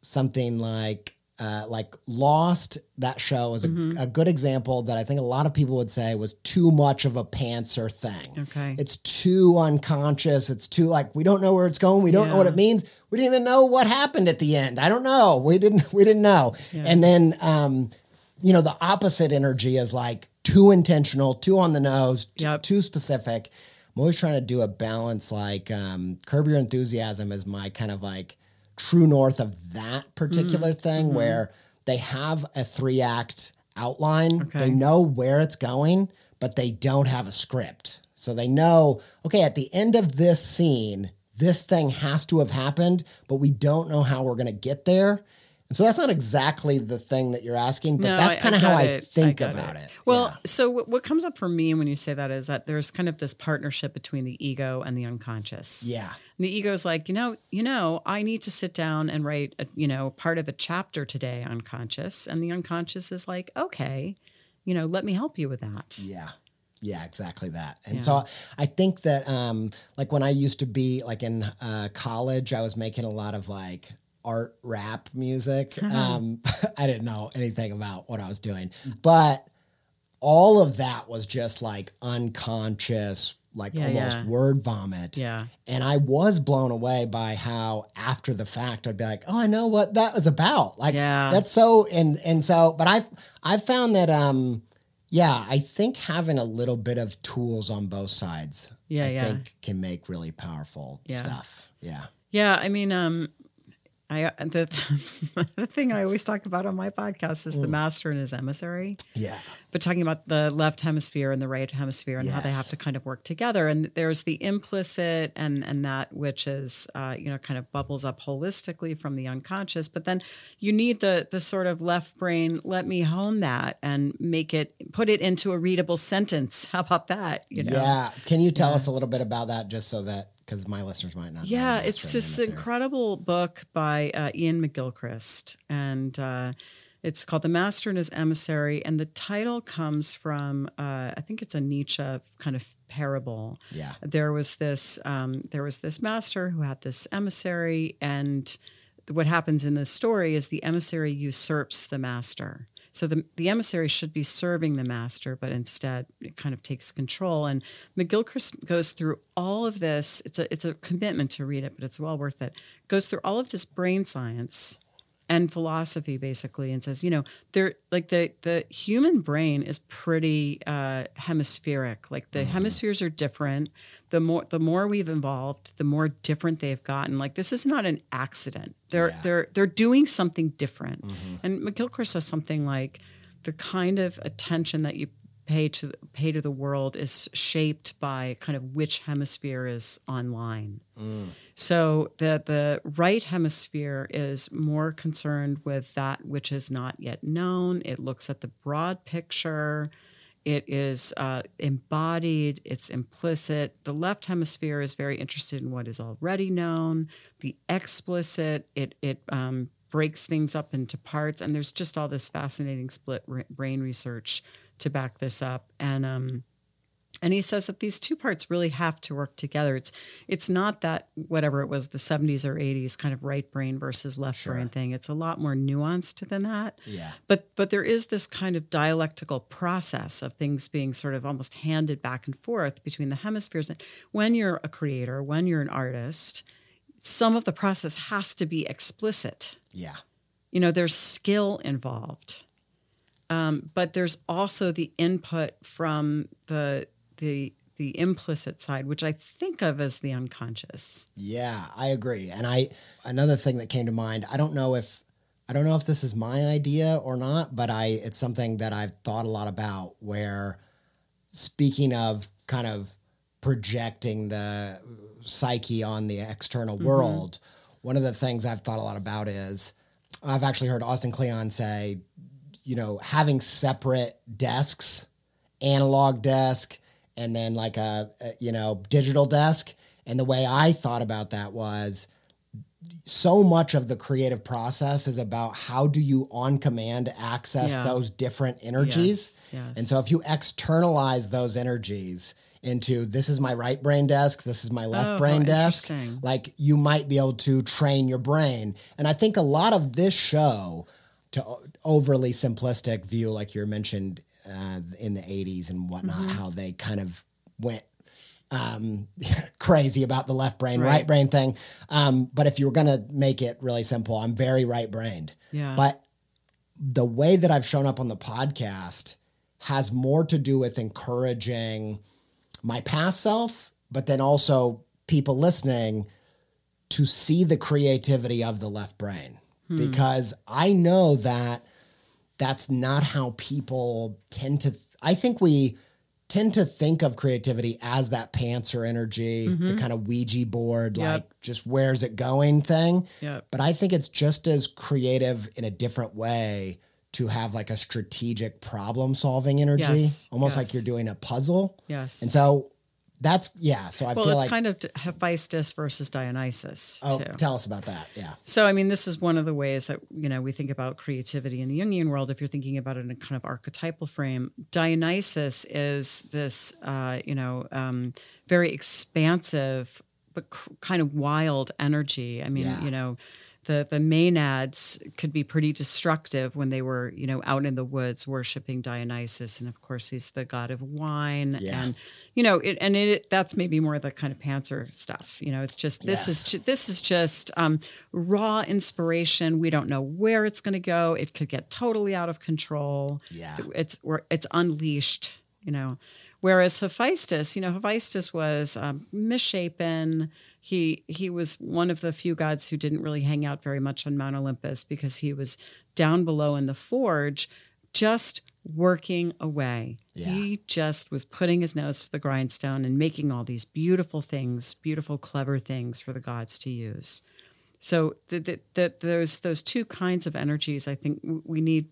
something like uh, like Lost, that show is a, a good example that I think a lot of people would say was too much of a pantser thing. Okay. It's too unconscious. It's too like we don't know where it's going. We don't know what it means. We didn't even know what happened at the end. I don't know. We didn't. [LAUGHS] We didn't know. And then, um, you know, the opposite energy is like too intentional, too on the nose, t- Yep. too specific. I'm always trying to do a balance. Like um, Curb Your Enthusiasm is my kind of like true north of that particular Mm-hmm. thing where they have a three act outline. Okay. They know where it's going, but they don't have a script. So they know, okay, at the end of this scene, this thing has to have happened, but we don't know how we're going to get there. And so that's not exactly the thing that you're asking, but No, that's kind of how got I think got about it. Well, Yeah. so what, what comes up for me when you say that is that there's kind of this partnership between the ego and the unconscious. yeah. And the ego's like, you know, you know, I need to sit down and write, a, you know, part of a chapter today, unconscious, and the unconscious is like, okay, you know, let me help you with that. Yeah. Yeah, exactly that. And Yeah. so I think that um like when I used to be like in uh college, I was making a lot of like art rap music. Uh-huh. Um [LAUGHS] I didn't know anything about what I was doing. But all of that was just like unconscious like Yeah, almost yeah. word vomit. Yeah. And I was blown away by how after the fact I'd be like, "Oh, I know what that was about." Like Yeah. that's so and and so but I've I've found that um yeah, I think having a little bit of tools on both sides Yeah, I yeah. think can make really powerful Yeah. stuff. Yeah. Yeah, I mean, um, I the [LAUGHS] the thing I always talk about on my podcast is the Mm. master and his emissary, Yeah. but talking about the left hemisphere and the right hemisphere and how they have to kind of work together. And there's the implicit and and that which is uh, you know kind of bubbles up holistically from the unconscious, but then you need the the sort of left brain. Let me hone that and make it put it into a readable sentence. [LAUGHS] How about that? You know? Yeah. Can you tell us a little bit about that just so that because my listeners might not Yeah, it's this incredible book by uh, Iain McGilchrist, and uh, it's called "The Master and His Emissary." And the title comes from, uh, I think it's a Nietzsche kind of parable. Yeah. There was this, um, there was this master who had this emissary, and what happens in this story is the emissary usurps the master. So the, the emissary should be serving the master, but instead it kind of takes control. And McGilchrist goes through all of this. It's a it's a commitment to read it, but it's well worth it. Goes through all of this brain science and philosophy basically and says you know there like the the human brain is pretty uh hemispheric like the hemispheres are different the more the more we've evolved the more different they've gotten like this is not an accident they're Yeah. they're they're doing something different mm-hmm. and mcgilchrist says something like the kind of attention that you pay to pay to the world is shaped by kind of which hemisphere is online mm. so the the right hemisphere is more concerned with that which is not yet known. It looks at the broad picture. It is uh, embodied. It's implicit. The left hemisphere is very interested in what is already known. The explicit it it um, breaks things up into parts, and there's just all this fascinating split brain research to back this up. And um, and he says that these two parts really have to work together. It's it's not that whatever it was the 70s or 80s kind of right brain versus left Sure. brain thing. It's a lot more nuanced than that. Yeah. But but there is this kind of dialectical process of things being sort of almost handed back and forth between the hemispheres. And when you're a creator, when you're an artist, some of the process has to be explicit Yeah. you know there's skill involved um, but there's also the input from the the the implicit side which i think of as the unconscious Yeah, I agree. And I another thing that came to mind, I don't know if I don't know if this is my idea or not, but I it's something that I've thought a lot about where speaking of kind of projecting the psyche on the external Mm-hmm. world. One of the things I've thought a lot about is I've actually heard Austin Kleon say, you know, having separate desks, analog desk, and then like a, a you know digital desk. And the way I thought about that was so much of the creative process is about how do you on command access Yeah. those different energies. Yes, yes. And so if you externalize those energies into this is my right brain desk, this is my left Oh, brain desk, like you might be able to train your brain. And I think a lot of this show to overly simplistic view, like you mentioned uh, in the 80s and whatnot, Mm-hmm. how they kind of went um, [LAUGHS] crazy about the left brain, right, Right. brain thing. Um, but if you were going to make it really simple, I'm very right brained. Yeah. But the way that I've shown up on the podcast has more to do with encouraging my past self, but then also people listening to see the creativity of the left brain. Because I know that that's not how people tend to I think we tend to think of creativity as that pantser energy, the mm-hmm. kind of Ouija board, Yep. like just where's it going thing. Yep. But I think it's just as creative in a different way to have like a strategic problem solving energy, Yes, almost yes. like you're doing a puzzle. Yes. And so that's yeah. So I well, feel it's like kind of Hephaestus versus Dionysus oh, too. tell us about that. Yeah. So, I mean, this is one of the ways that you know we think about creativity in the Jungian world. If you're thinking about it in a kind of archetypal frame, Dionysus is this, uh, you know, um, very expansive but cr- kind of wild energy. I mean, Yeah. you know, the the Maenads could be pretty destructive when they were, you know, out in the woods worshiping Dionysus, and of course, he's the god of wine, Yeah. and you know, it, and it that's maybe more the kind of pantser stuff. You know, it's just this is Yes. ju- this is just um, raw inspiration. We don't know where it's going to go. It could get totally out of control. Yeah. It's it's unleashed. You know, whereas Hephaestus, you know, Hephaestus was um, misshapen. He he was one of the few gods who didn't really hang out very much on Mount Olympus because he was down below in the forge, just working away. Yeah. He just was putting his nose to the grindstone and making all these beautiful things, beautiful, clever things for the gods to use. So the, the, the, those those two kinds of energies, I think we need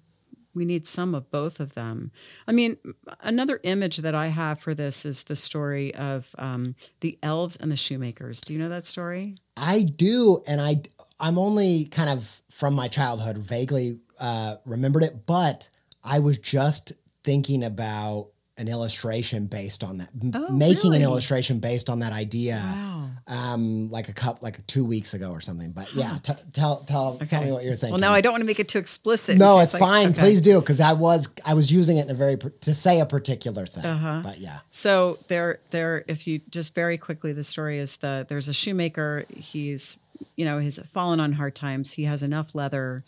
we need some of both of them. I mean, another image that I have for this is the story of um, the elves and the shoemakers. Do you know that story? I do, and I I'm only kind of from my childhood vaguely uh, remembered it, but I was just thinking about an illustration based on that, Oh, making an illustration based on that idea, Wow. um, like a cup, like two weeks ago or something. But yeah, t- tell tell tell me what you're thinking. Well, now I don't want to make it too explicit. no, it's I- fine. okay. Please do, because I was I was using it in a very to say a particular thing. Uh-huh. But yeah, So there, there. If you just very quickly, the story is the there's a shoemaker. He's, you know, he's fallen on hard times. He has enough leather.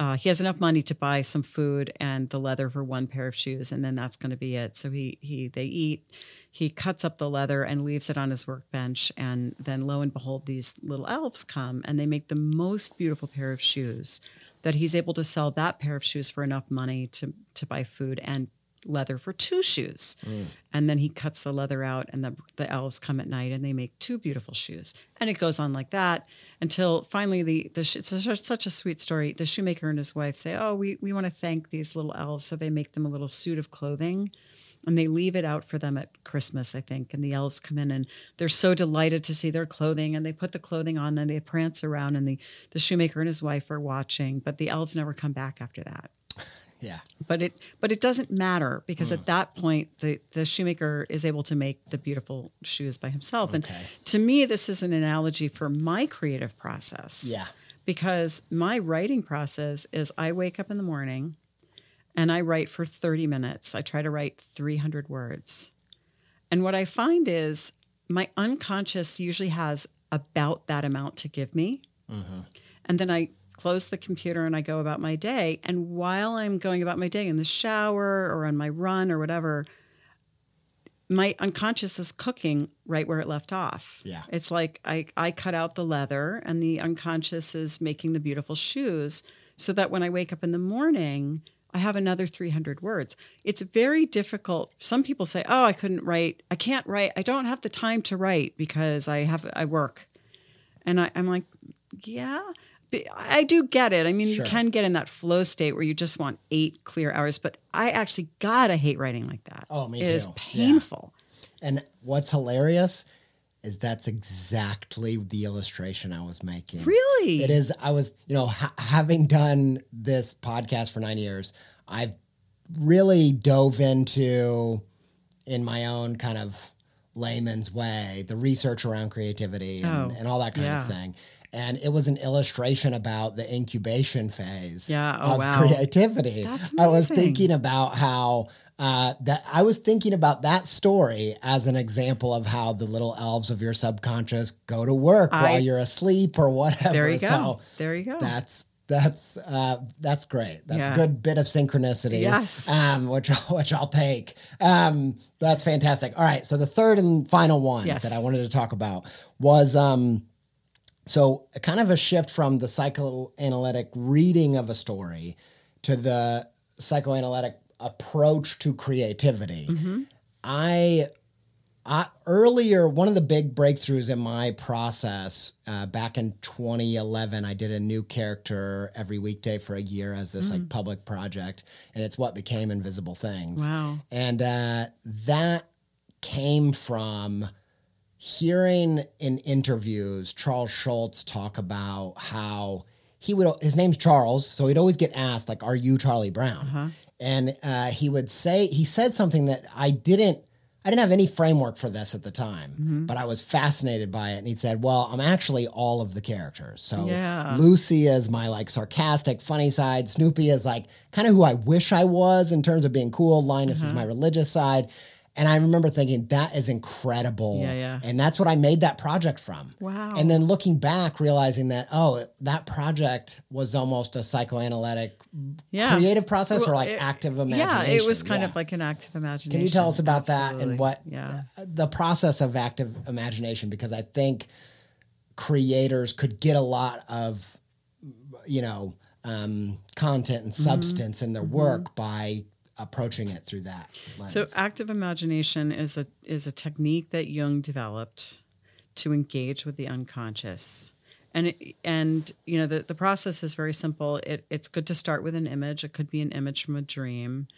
Uh, he has enough money to buy some food and the leather for one pair of shoes, and then that's going to be it. So he he they eat. He cuts up the leather and leaves it on his workbench, and then lo and behold, these little elves come and they make the most beautiful pair of shoes. That he's able to sell that pair of shoes for enough money to to buy food and leather for two shoes. Mm. And then he cuts the leather out, and the, the elves come at night and they make two beautiful shoes. And it goes on like that until finally the, the it's such a sweet story. The shoemaker and his wife say, Oh, we, we want to thank these little elves. So they make them a little suit of clothing and they leave it out for them at Christmas, I think. And the elves come in and they're so delighted to see their clothing and they put the clothing on and they prance around and the, the shoemaker and his wife are watching, but the elves never come back after that [LAUGHS] yeah, but it but it doesn't matter because at mm. that point the the shoemaker is able to make the beautiful shoes by himself. And Okay. to me this is an analogy for my creative process. Yeah, because my writing process is i wake up in the morning and i write for 30 minutes. I try to write 300 words. And what i find is my unconscious usually has about that amount to give me. Mm-hmm. And then I close the computer and I go about my day. And while I'm going about my day in the shower or on my run or whatever, my unconscious is cooking right where it left off. Yeah. It's like I, I cut out the leather and the unconscious is making the beautiful shoes so that when I wake up in the morning, I have another 300 words. It's very difficult. Some people say, "Oh, I couldn't write. I can't write. I don't have the time to write because I have I work." And I, I'm like, "Yeah, I do get it. I mean, Sure. you can get in that flow state where you just want eight clear hours, but I actually gotta hate writing like that. Oh, me It is too. Yeah. painful. And what's hilarious is that's exactly the illustration I was making. Really? It is. I was, you know, ha- having done this podcast for nine years, I've really dove into, in my own kind of layman's way, the research around creativity and, Oh, and all that kind yeah. of thing. And it was an illustration about the incubation phase Yeah, oh, of wow. creativity. That's I was thinking about how uh, that I was thinking about that story as an example of how the little elves of your subconscious go to work I- while you're asleep or whatever. There you go. So there you go. that's that's uh, that's great. That's a good bit of synchronicity. Yes. um, which [LAUGHS] which I'll take. Um, that's fantastic. All right, so the third and final one Yes. that I wanted to talk about was um, so kind of a shift from the psychoanalytic reading of a story to the psychoanalytic approach to creativity. I, I earlier one of the big breakthroughs in my process uh, back in 2011, I did a new character every weekday for a year as this like public project, and it's what became Invisible Things. Wow. And uh, that came from hearing in interviews Charles Schulz talk about how he would his name's Charles, so he'd always get asked like, "Are you Charlie Brown?" And uh, he would say he said something that I didn't. I didn't have any framework for this at the time, but I was fascinated by it. And he said, "Well, I'm actually all of the characters. So Yeah. Lucy is my like sarcastic, funny side. Snoopy is like kind of who I wish I was in terms of being cool. Linus Uh-huh. is my religious side." And I remember thinking that is incredible. Yeah, yeah. And that's what I made that project from. Wow. And then looking back, realizing that, oh, that project was almost a psychoanalytic Yeah. creative process or like it- active imagination. Yeah, it was kind Yeah. of like an active imagination. Can you tell us about that and what Yeah. the process of active imagination? Because I think creators could get a lot of, you know, um, content and Mm-hmm. substance in their work by approaching it through that lens. So active imagination is a is a technique that Jung developed to engage with the unconscious. And it, and you know the, the process is very simple. It, it's good to start with an image. It could be an image from a dream.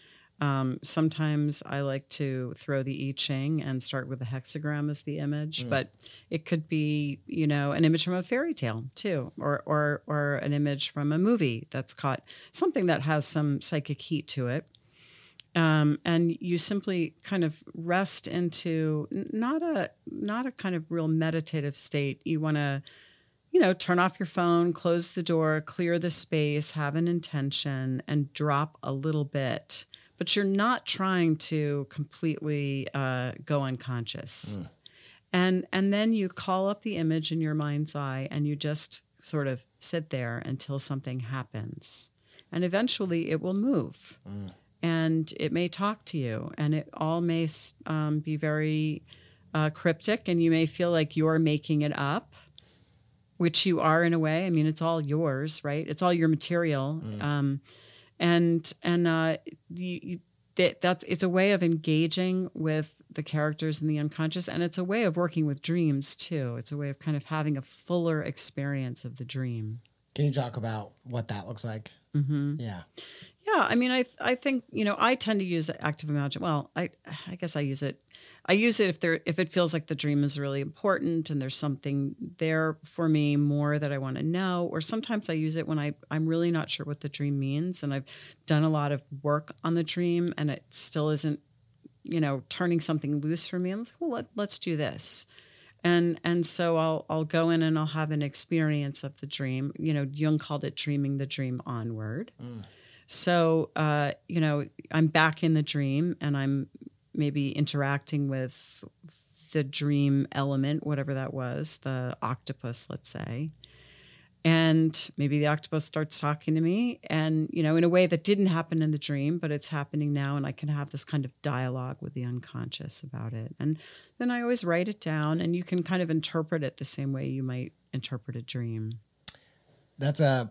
Um, sometimes I like to throw the I Ching and start with a hexagram as the image, but it could be you know an image from a fairy tale too, or or or an image from a movie that's caught something that has some psychic heat to it um, and you simply kind of rest into not a not a kind of real meditative state. You want to, you know, turn off your phone, close the door, clear the space, have an intention, and drop a little bit. But you're not trying to completely uh, go unconscious. And and then you call up the image in your mind's eye, and you just sort of sit there until something happens, and eventually it will move and it may talk to you and it all may um, be very uh, cryptic and you may feel like you're making it up which you are in a way i mean it's all yours right it's all your material um, and and uh, you, you, that, that's it's a way of engaging with the characters in the unconscious and it's a way of working with dreams too it's a way of kind of having a fuller experience of the dream Can you talk about what that looks like? Mm-hmm. Yeah. Yeah, I mean, I I think you know I tend to use active imagine. Well, I I guess I use it. I use it if there if it feels like the dream is really important and there's something there for me more that I want to know. Or sometimes I use it when I I'm really not sure what the dream means and I've done a lot of work on the dream and it still isn't you know turning something loose for me. I'm like, well, let, let's do this and and so I'll I'll go in and I'll have an experience of the dream. You know, Jung called it dreaming the dream onward. Mm. So uh, you know, I'm back in the dream and I'm maybe interacting with the dream element, whatever that was, the octopus, let's say. And maybe the octopus starts talking to me, and you know, in a way that didn't happen in the dream, but it's happening now, and I can have this kind of dialogue with the unconscious about it. And then I always write it down, and you can kind of interpret it the same way you might interpret a dream. That's a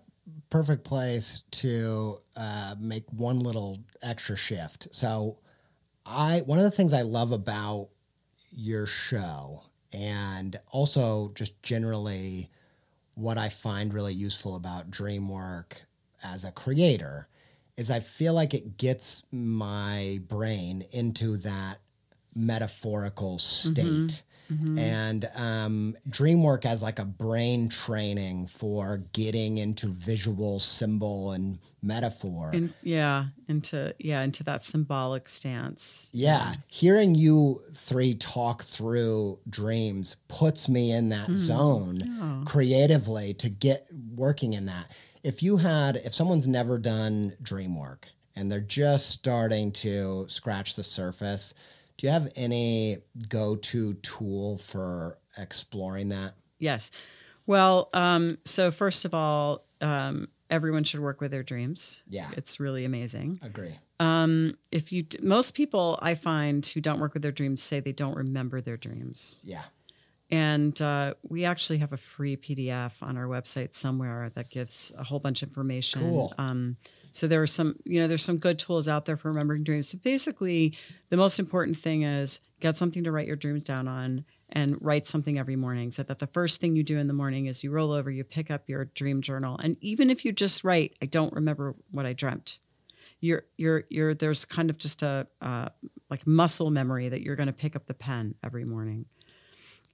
perfect place to uh, make one little extra shift. So, I one of the things I love about your show, and also just generally what I find really useful about dream work as a creator, is I feel like it gets my brain into that metaphorical state. And um, dream work as like a brain training for getting into visual symbol and metaphor. In, yeah, into yeah, into that symbolic stance. yeah. Hearing you three talk through dreams puts me in that zone creatively to get working in that. If you had, if someone's never done dream work and they're just starting to scratch the surface, do you have any go to tool for exploring that? Yes. Well, um, so first of all, um, everyone should work with their dreams. Yeah. It's really amazing. Agree. Um, if you, most people I find who don't work with their dreams say they don't remember their dreams. Yeah. And uh, we actually have a free PDF on our website somewhere that gives a whole bunch of information. Cool. Um, so there are some, you know, there's some good tools out there for remembering dreams. So basically, the most important thing is get something to write your dreams down on and write something every morning. So that the first thing you do in the morning is you roll over, you pick up your dream journal, and even if you just write, "I don't remember what I dreamt," you're you're you're there's kind of just a uh, like muscle memory that you're going to pick up the pen every morning.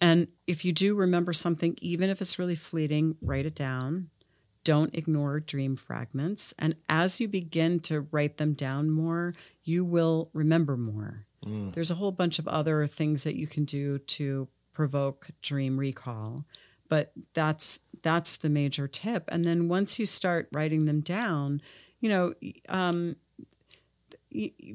And if you do remember something, even if it's really fleeting, write it down. Don't ignore dream fragments. And as you begin to write them down more, you will remember more. There's a whole bunch of other things that you can do to provoke dream recall, but that's that's the major tip. And then once you start writing them down, you know, um,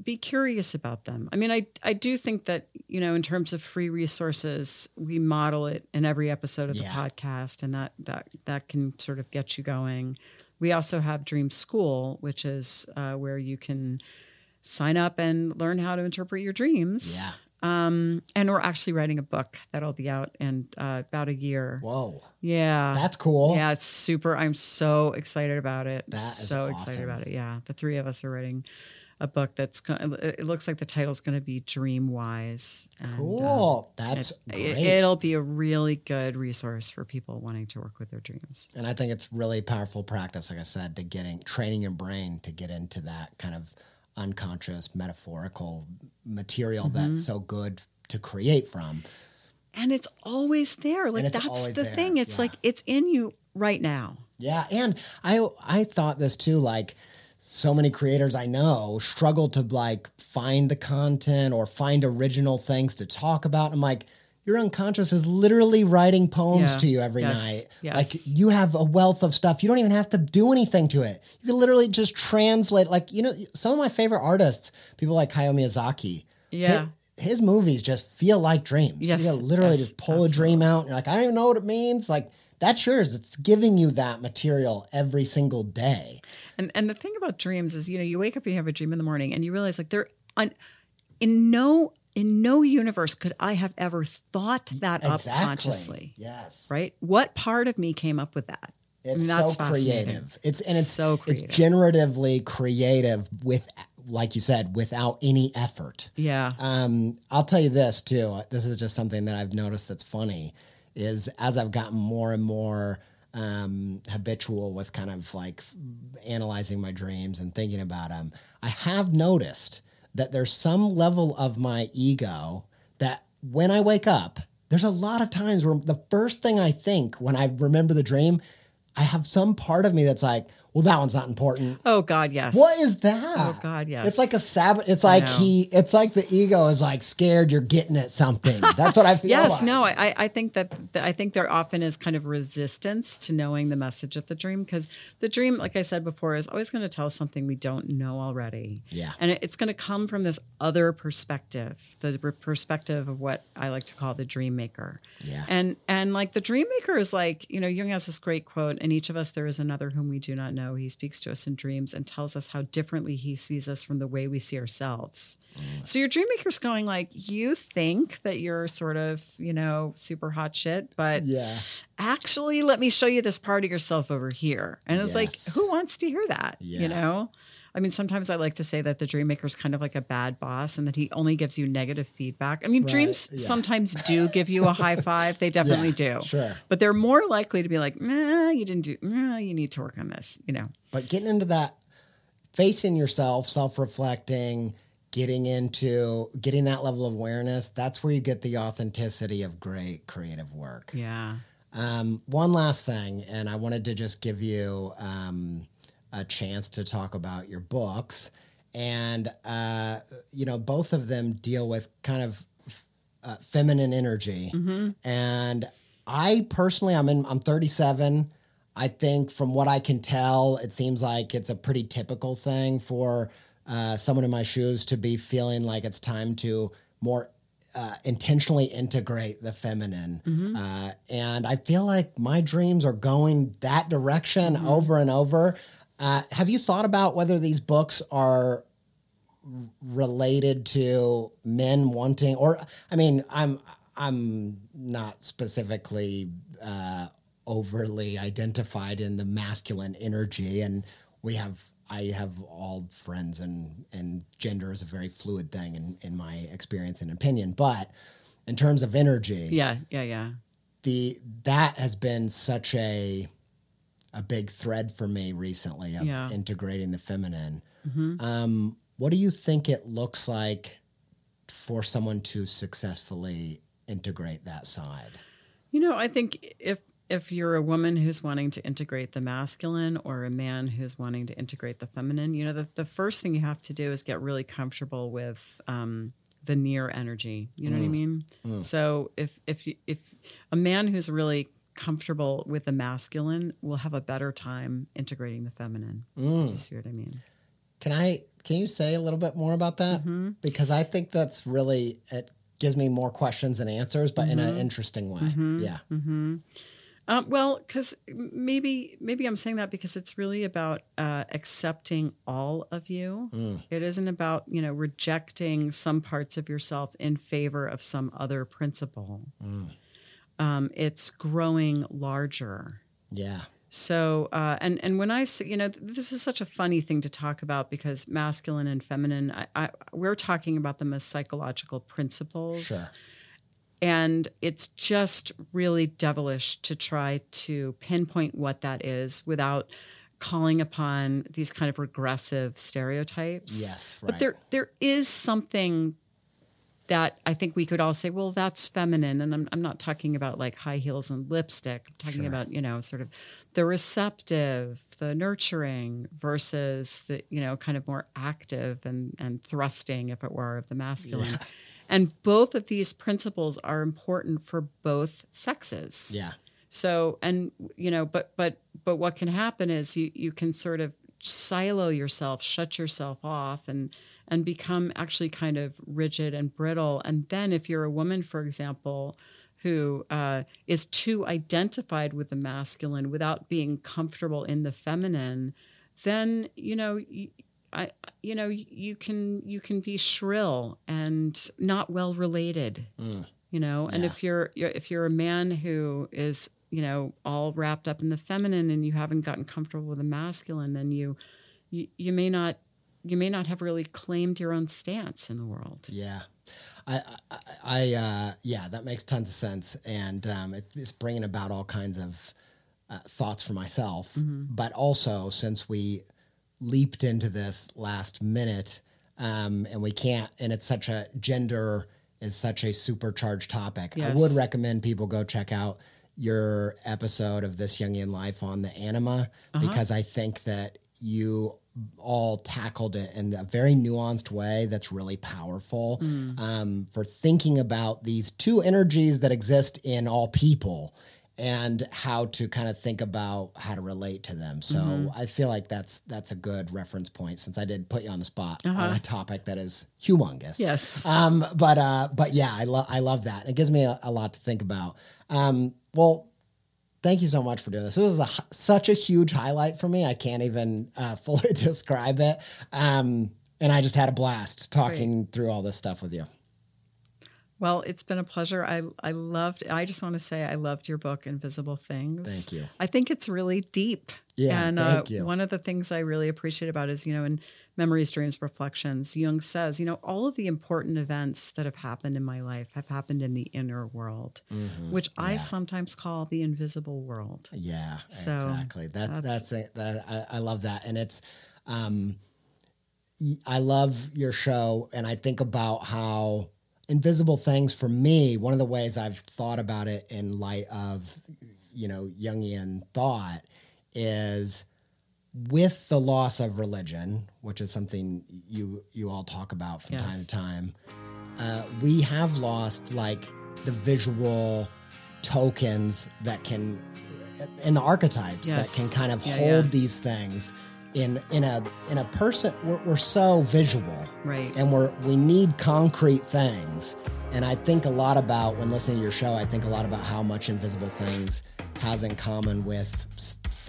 be curious about them. I mean, I I do think that you know, in terms of free resources, we model it in every episode of the podcast, and that that that can sort of get you going. We also have Dream School, which is uh, where you can sign up and learn how to interpret your dreams. Yeah. Um, and we're actually writing a book that'll be out in uh, about a year. Whoa. Yeah. That's cool. Yeah, it's super. I'm so excited about it. That is so excited about it. Yeah, the three of us are writing a book that's. go- It looks like the title's going to be Dream Wise. And, uh, Cool. That's it, great. it'll be a really good resource for people wanting to work with their dreams. and I think it's really powerful practice, like I said, to getting training your brain to get into that kind of unconscious metaphorical material Mm-hmm. that's so good to create from. And it's always there. Like that's the there, thing. It's yeah. like it's in you right now. Yeah, and I I thought this too like so many creators I know struggle to like find the content or find original things to talk about. I'm like your unconscious is literally writing poems Yeah. to you every Yes. night. Yes. Like you have a wealth of stuff. You don't even have to do anything to it. You can literally just translate. Like you know, some of my favorite artists, people like Hayao Miyazaki. Yeah. His, his movies just feel like dreams. Yes, You literally yes, just pull a dream out and you're like, I don't even know what it means. Like that's yours. It's giving you that material every single day. And and the thing about dreams is, you know, you wake up and you have a dream in the morning, and you realize like they're on, in no in no universe could I have ever thought that up consciously. Yes. Right? What part of me came up with that? I It's mean, that's so creative. It's and it's So creative. It's generatively creative with, like you said, without any effort. Yeah. Um, I'll tell you this too. This is just something that I've noticed that's funny. Is as I've gotten more and more um, habitual with kind of like analyzing my dreams and thinking about them, I have noticed that there's some level of my ego that when I wake up, there's a lot of times where the first thing I think when I remember the dream, I have some part of me that's like, well, that one's not important. oh God, yes. What is that? Oh, God, yes. It's like a sabot. It's like he. It's like the ego is like scared you're getting at something. That's what I [LAUGHS] feel. Yes, like. no, I, I- think that I think there often is kind of resistance to knowing the message of the dream because the dream, like I said before, is always going to tell us something we don't know already. Yeah. and it- it's going to come from this other perspective, the perspective of what I like to call the dream maker. Yeah. and and like the dream maker is like you know Jung has this great quote, "In each of us there is another whom we do not know he speaks to us in dreams and tells us how differently he sees us from the way we see ourselves. Mm. So your dream maker's going like, you think that you're sort of, you know, super hot shit, but Yeah. actually let me show you this part of yourself over here. And it's like, who wants to hear that? Yeah. You know? I mean, sometimes I like to say that the dream maker is kind of like a bad boss and that he only gives you negative feedback. I mean, Right, dreams yeah. sometimes do give you a high five. They [LAUGHS] definitely Yeah, do. Sure. But they're more likely to be like, nah, you didn't do, nah, you need to work on this, you know? But getting into that, facing yourself, self reflecting, getting into getting that level of awareness, that's where you get the authenticity of great creative work. Yeah. Um, one last thing, and I wanted to just give you um, a chance to talk about your books. And, uh, you know, both of them deal with kind of uh, feminine energy. And I personally, I'm in, I'm 37. I think from what I can tell, it seems like it's a pretty typical thing for uh, someone in my shoes to be feeling like it's time to more uh, intentionally integrate the feminine. Uh, and I feel like my dreams are going that direction over and over. Uh, have you thought about whether these books are related to men wanting or i mean i'm i'm not specifically uh overly identified in the masculine energy and we have i have all friends and and gender is a very fluid thing in in my experience and opinion but in terms of energy Yeah. Yeah. Yeah. the that has been such a a big thread for me recently of Yeah. integrating the feminine. Um, what do you think it looks like for someone to successfully integrate that side? You know, I think if if you're a woman who's wanting to integrate the masculine or a man who's wanting to integrate the feminine, you know, the, the first thing you have to do is get really comfortable with um, the near energy. You know what I mean? So if if you, if a man who's really comfortable with the masculine will have a better time integrating the feminine. Mm. You see what I mean? Can I? Can you say a little bit more about that? Mm-hmm. Because I think that's really it gives me more questions than answers, but in an mm-hmm. interesting way. Mm-hmm. Yeah. Um, well, because maybe maybe I'm saying that because it's really about uh, accepting all of you. Mm. It isn't about you know rejecting some parts of yourself in favor of some other principle. Mm. Um, it's growing larger. Yeah. So, uh, and and when I say, you know, this is such a funny thing to talk about because masculine and feminine, I, I, we're talking about them as psychological principles. Sure. And it's just really devilish to try to pinpoint what that is without calling upon these kind of regressive stereotypes. Yes, But there there is something that I think we could all say, well, that's feminine. And I'm, I'm not talking about like high heels and lipstick. I'm talking Sure. about, you know, sort of the receptive, the nurturing versus the, you know, kind of more active and, and thrusting, if it were, of the masculine. And both of these principles are important for both sexes. Yeah. So, and you know, but but but what can happen is you you can sort of silo yourself, shut yourself off, and and become actually kind of rigid and brittle. And then, if you're a woman, for example, who uh, is too identified with the masculine without being comfortable in the feminine, then you know. I, you know, you can you can be shrill and not well related you know and Yeah. if you're, you're if you're a man who is you know all wrapped up in the feminine and you haven't gotten comfortable with the masculine then you you, you may not you may not have really claimed your own stance in the world Yeah. I, I, I uh, yeah, that makes tons of sense. And um, it, it's bringing about all kinds of uh, thoughts for myself. But also, since we leaped into this last minute um, and we can't, and it's such a gender is such a supercharged topic, I would recommend people go check out your episode of This Jungian Life on the anima because I think that you all tackled it in a very nuanced way that's really powerful um, for thinking about these two energies that exist in all people and how to kind of think about how to relate to them. So I feel like that's that's a good reference point since I did put you on the spot on a topic that is humongous. Yes. Um, but uh, but yeah, I love I love that. It gives me a, a lot to think about. Um, well, Thank you so much for doing this. It was a, such a huge highlight for me. I can't even uh, [LAUGHS] fully describe it. Um, and I just had a blast talking Great. through all this stuff with you. Well, it's been a pleasure. I I loved. I just want to say I loved your book, Invisible Things. Thank you. I think it's really deep. Yeah, and thank uh, you. one of the things I really appreciate about it is you know in Memories, Dreams, Reflections, Jung says you know all of the important events that have happened in my life have happened in the inner world, mm-hmm. which yeah. I sometimes call the invisible world. Yeah, so exactly. That's that's, that's That, I, I love that, and it's. Um, I love your show, and I think about how invisible things for me. One of the ways I've thought about it in light of you know Jungian thought is with the loss of religion, which is something you you all talk about from yes. time to time. Uh, we have lost like the visual tokens that can and the archetypes yes. that can kind of yeah, hold yeah. these things in in a in a person we're, we're so visual right and we're we need concrete things and i think a lot about when listening to your show i think a lot about how much invisible things has in common with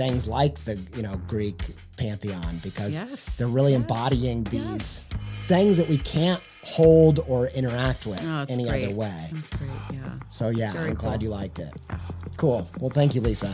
things like the you know greek pantheon because yes. they're really yes. embodying these yes. things that we can't hold or interact with oh, any great. other way that's great yeah so yeah Very i'm cool. glad you liked it cool well thank you lisa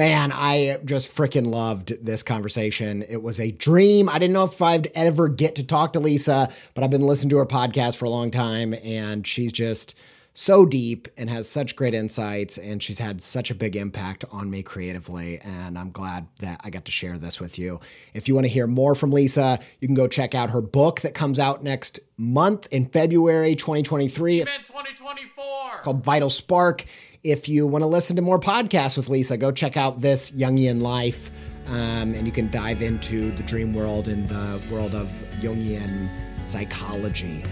Man, I just freaking loved this conversation. It was a dream. I didn't know if I'd ever get to talk to Lisa, but I've been listening to her podcast for a long time, and she's just so deep and has such great insights, and she's had such a big impact on me creatively. And I'm glad that I got to share this with you. If you want to hear more from Lisa, you can go check out her book that comes out next month in February 2023. 2024. Called Vital Spark. If you want to listen to more podcasts with Lisa, go check out this Jungian Life. Um, and you can dive into the dream world and the world of Jungian psychology.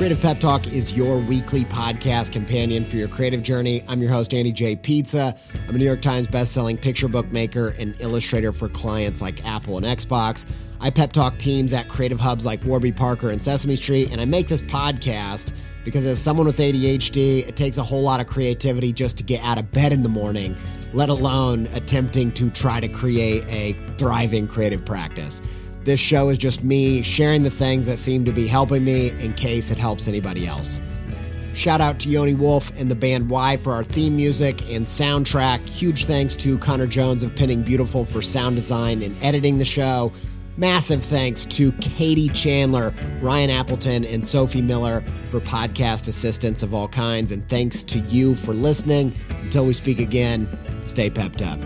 Creative Pep Talk is your weekly podcast companion for your creative journey. I'm your host, Andy J. Pizza. I'm a New York Times bestselling picture book maker and illustrator for clients like Apple and Xbox. I pep talk teams at creative hubs like Warby Parker and Sesame Street, and I make this podcast because as someone with ADHD, it takes a whole lot of creativity just to get out of bed in the morning, let alone attempting to try to create a thriving creative practice. This show is just me sharing the things that seem to be helping me in case it helps anybody else. Shout out to Yoni Wolf and the band Y for our theme music and soundtrack. Huge thanks to Connor Jones of Pinning Beautiful for sound design and editing the show. Massive thanks to Katie Chandler, Ryan Appleton, and Sophie Miller for podcast assistance of all kinds. And thanks to you for listening. Until we speak again, stay pepped up.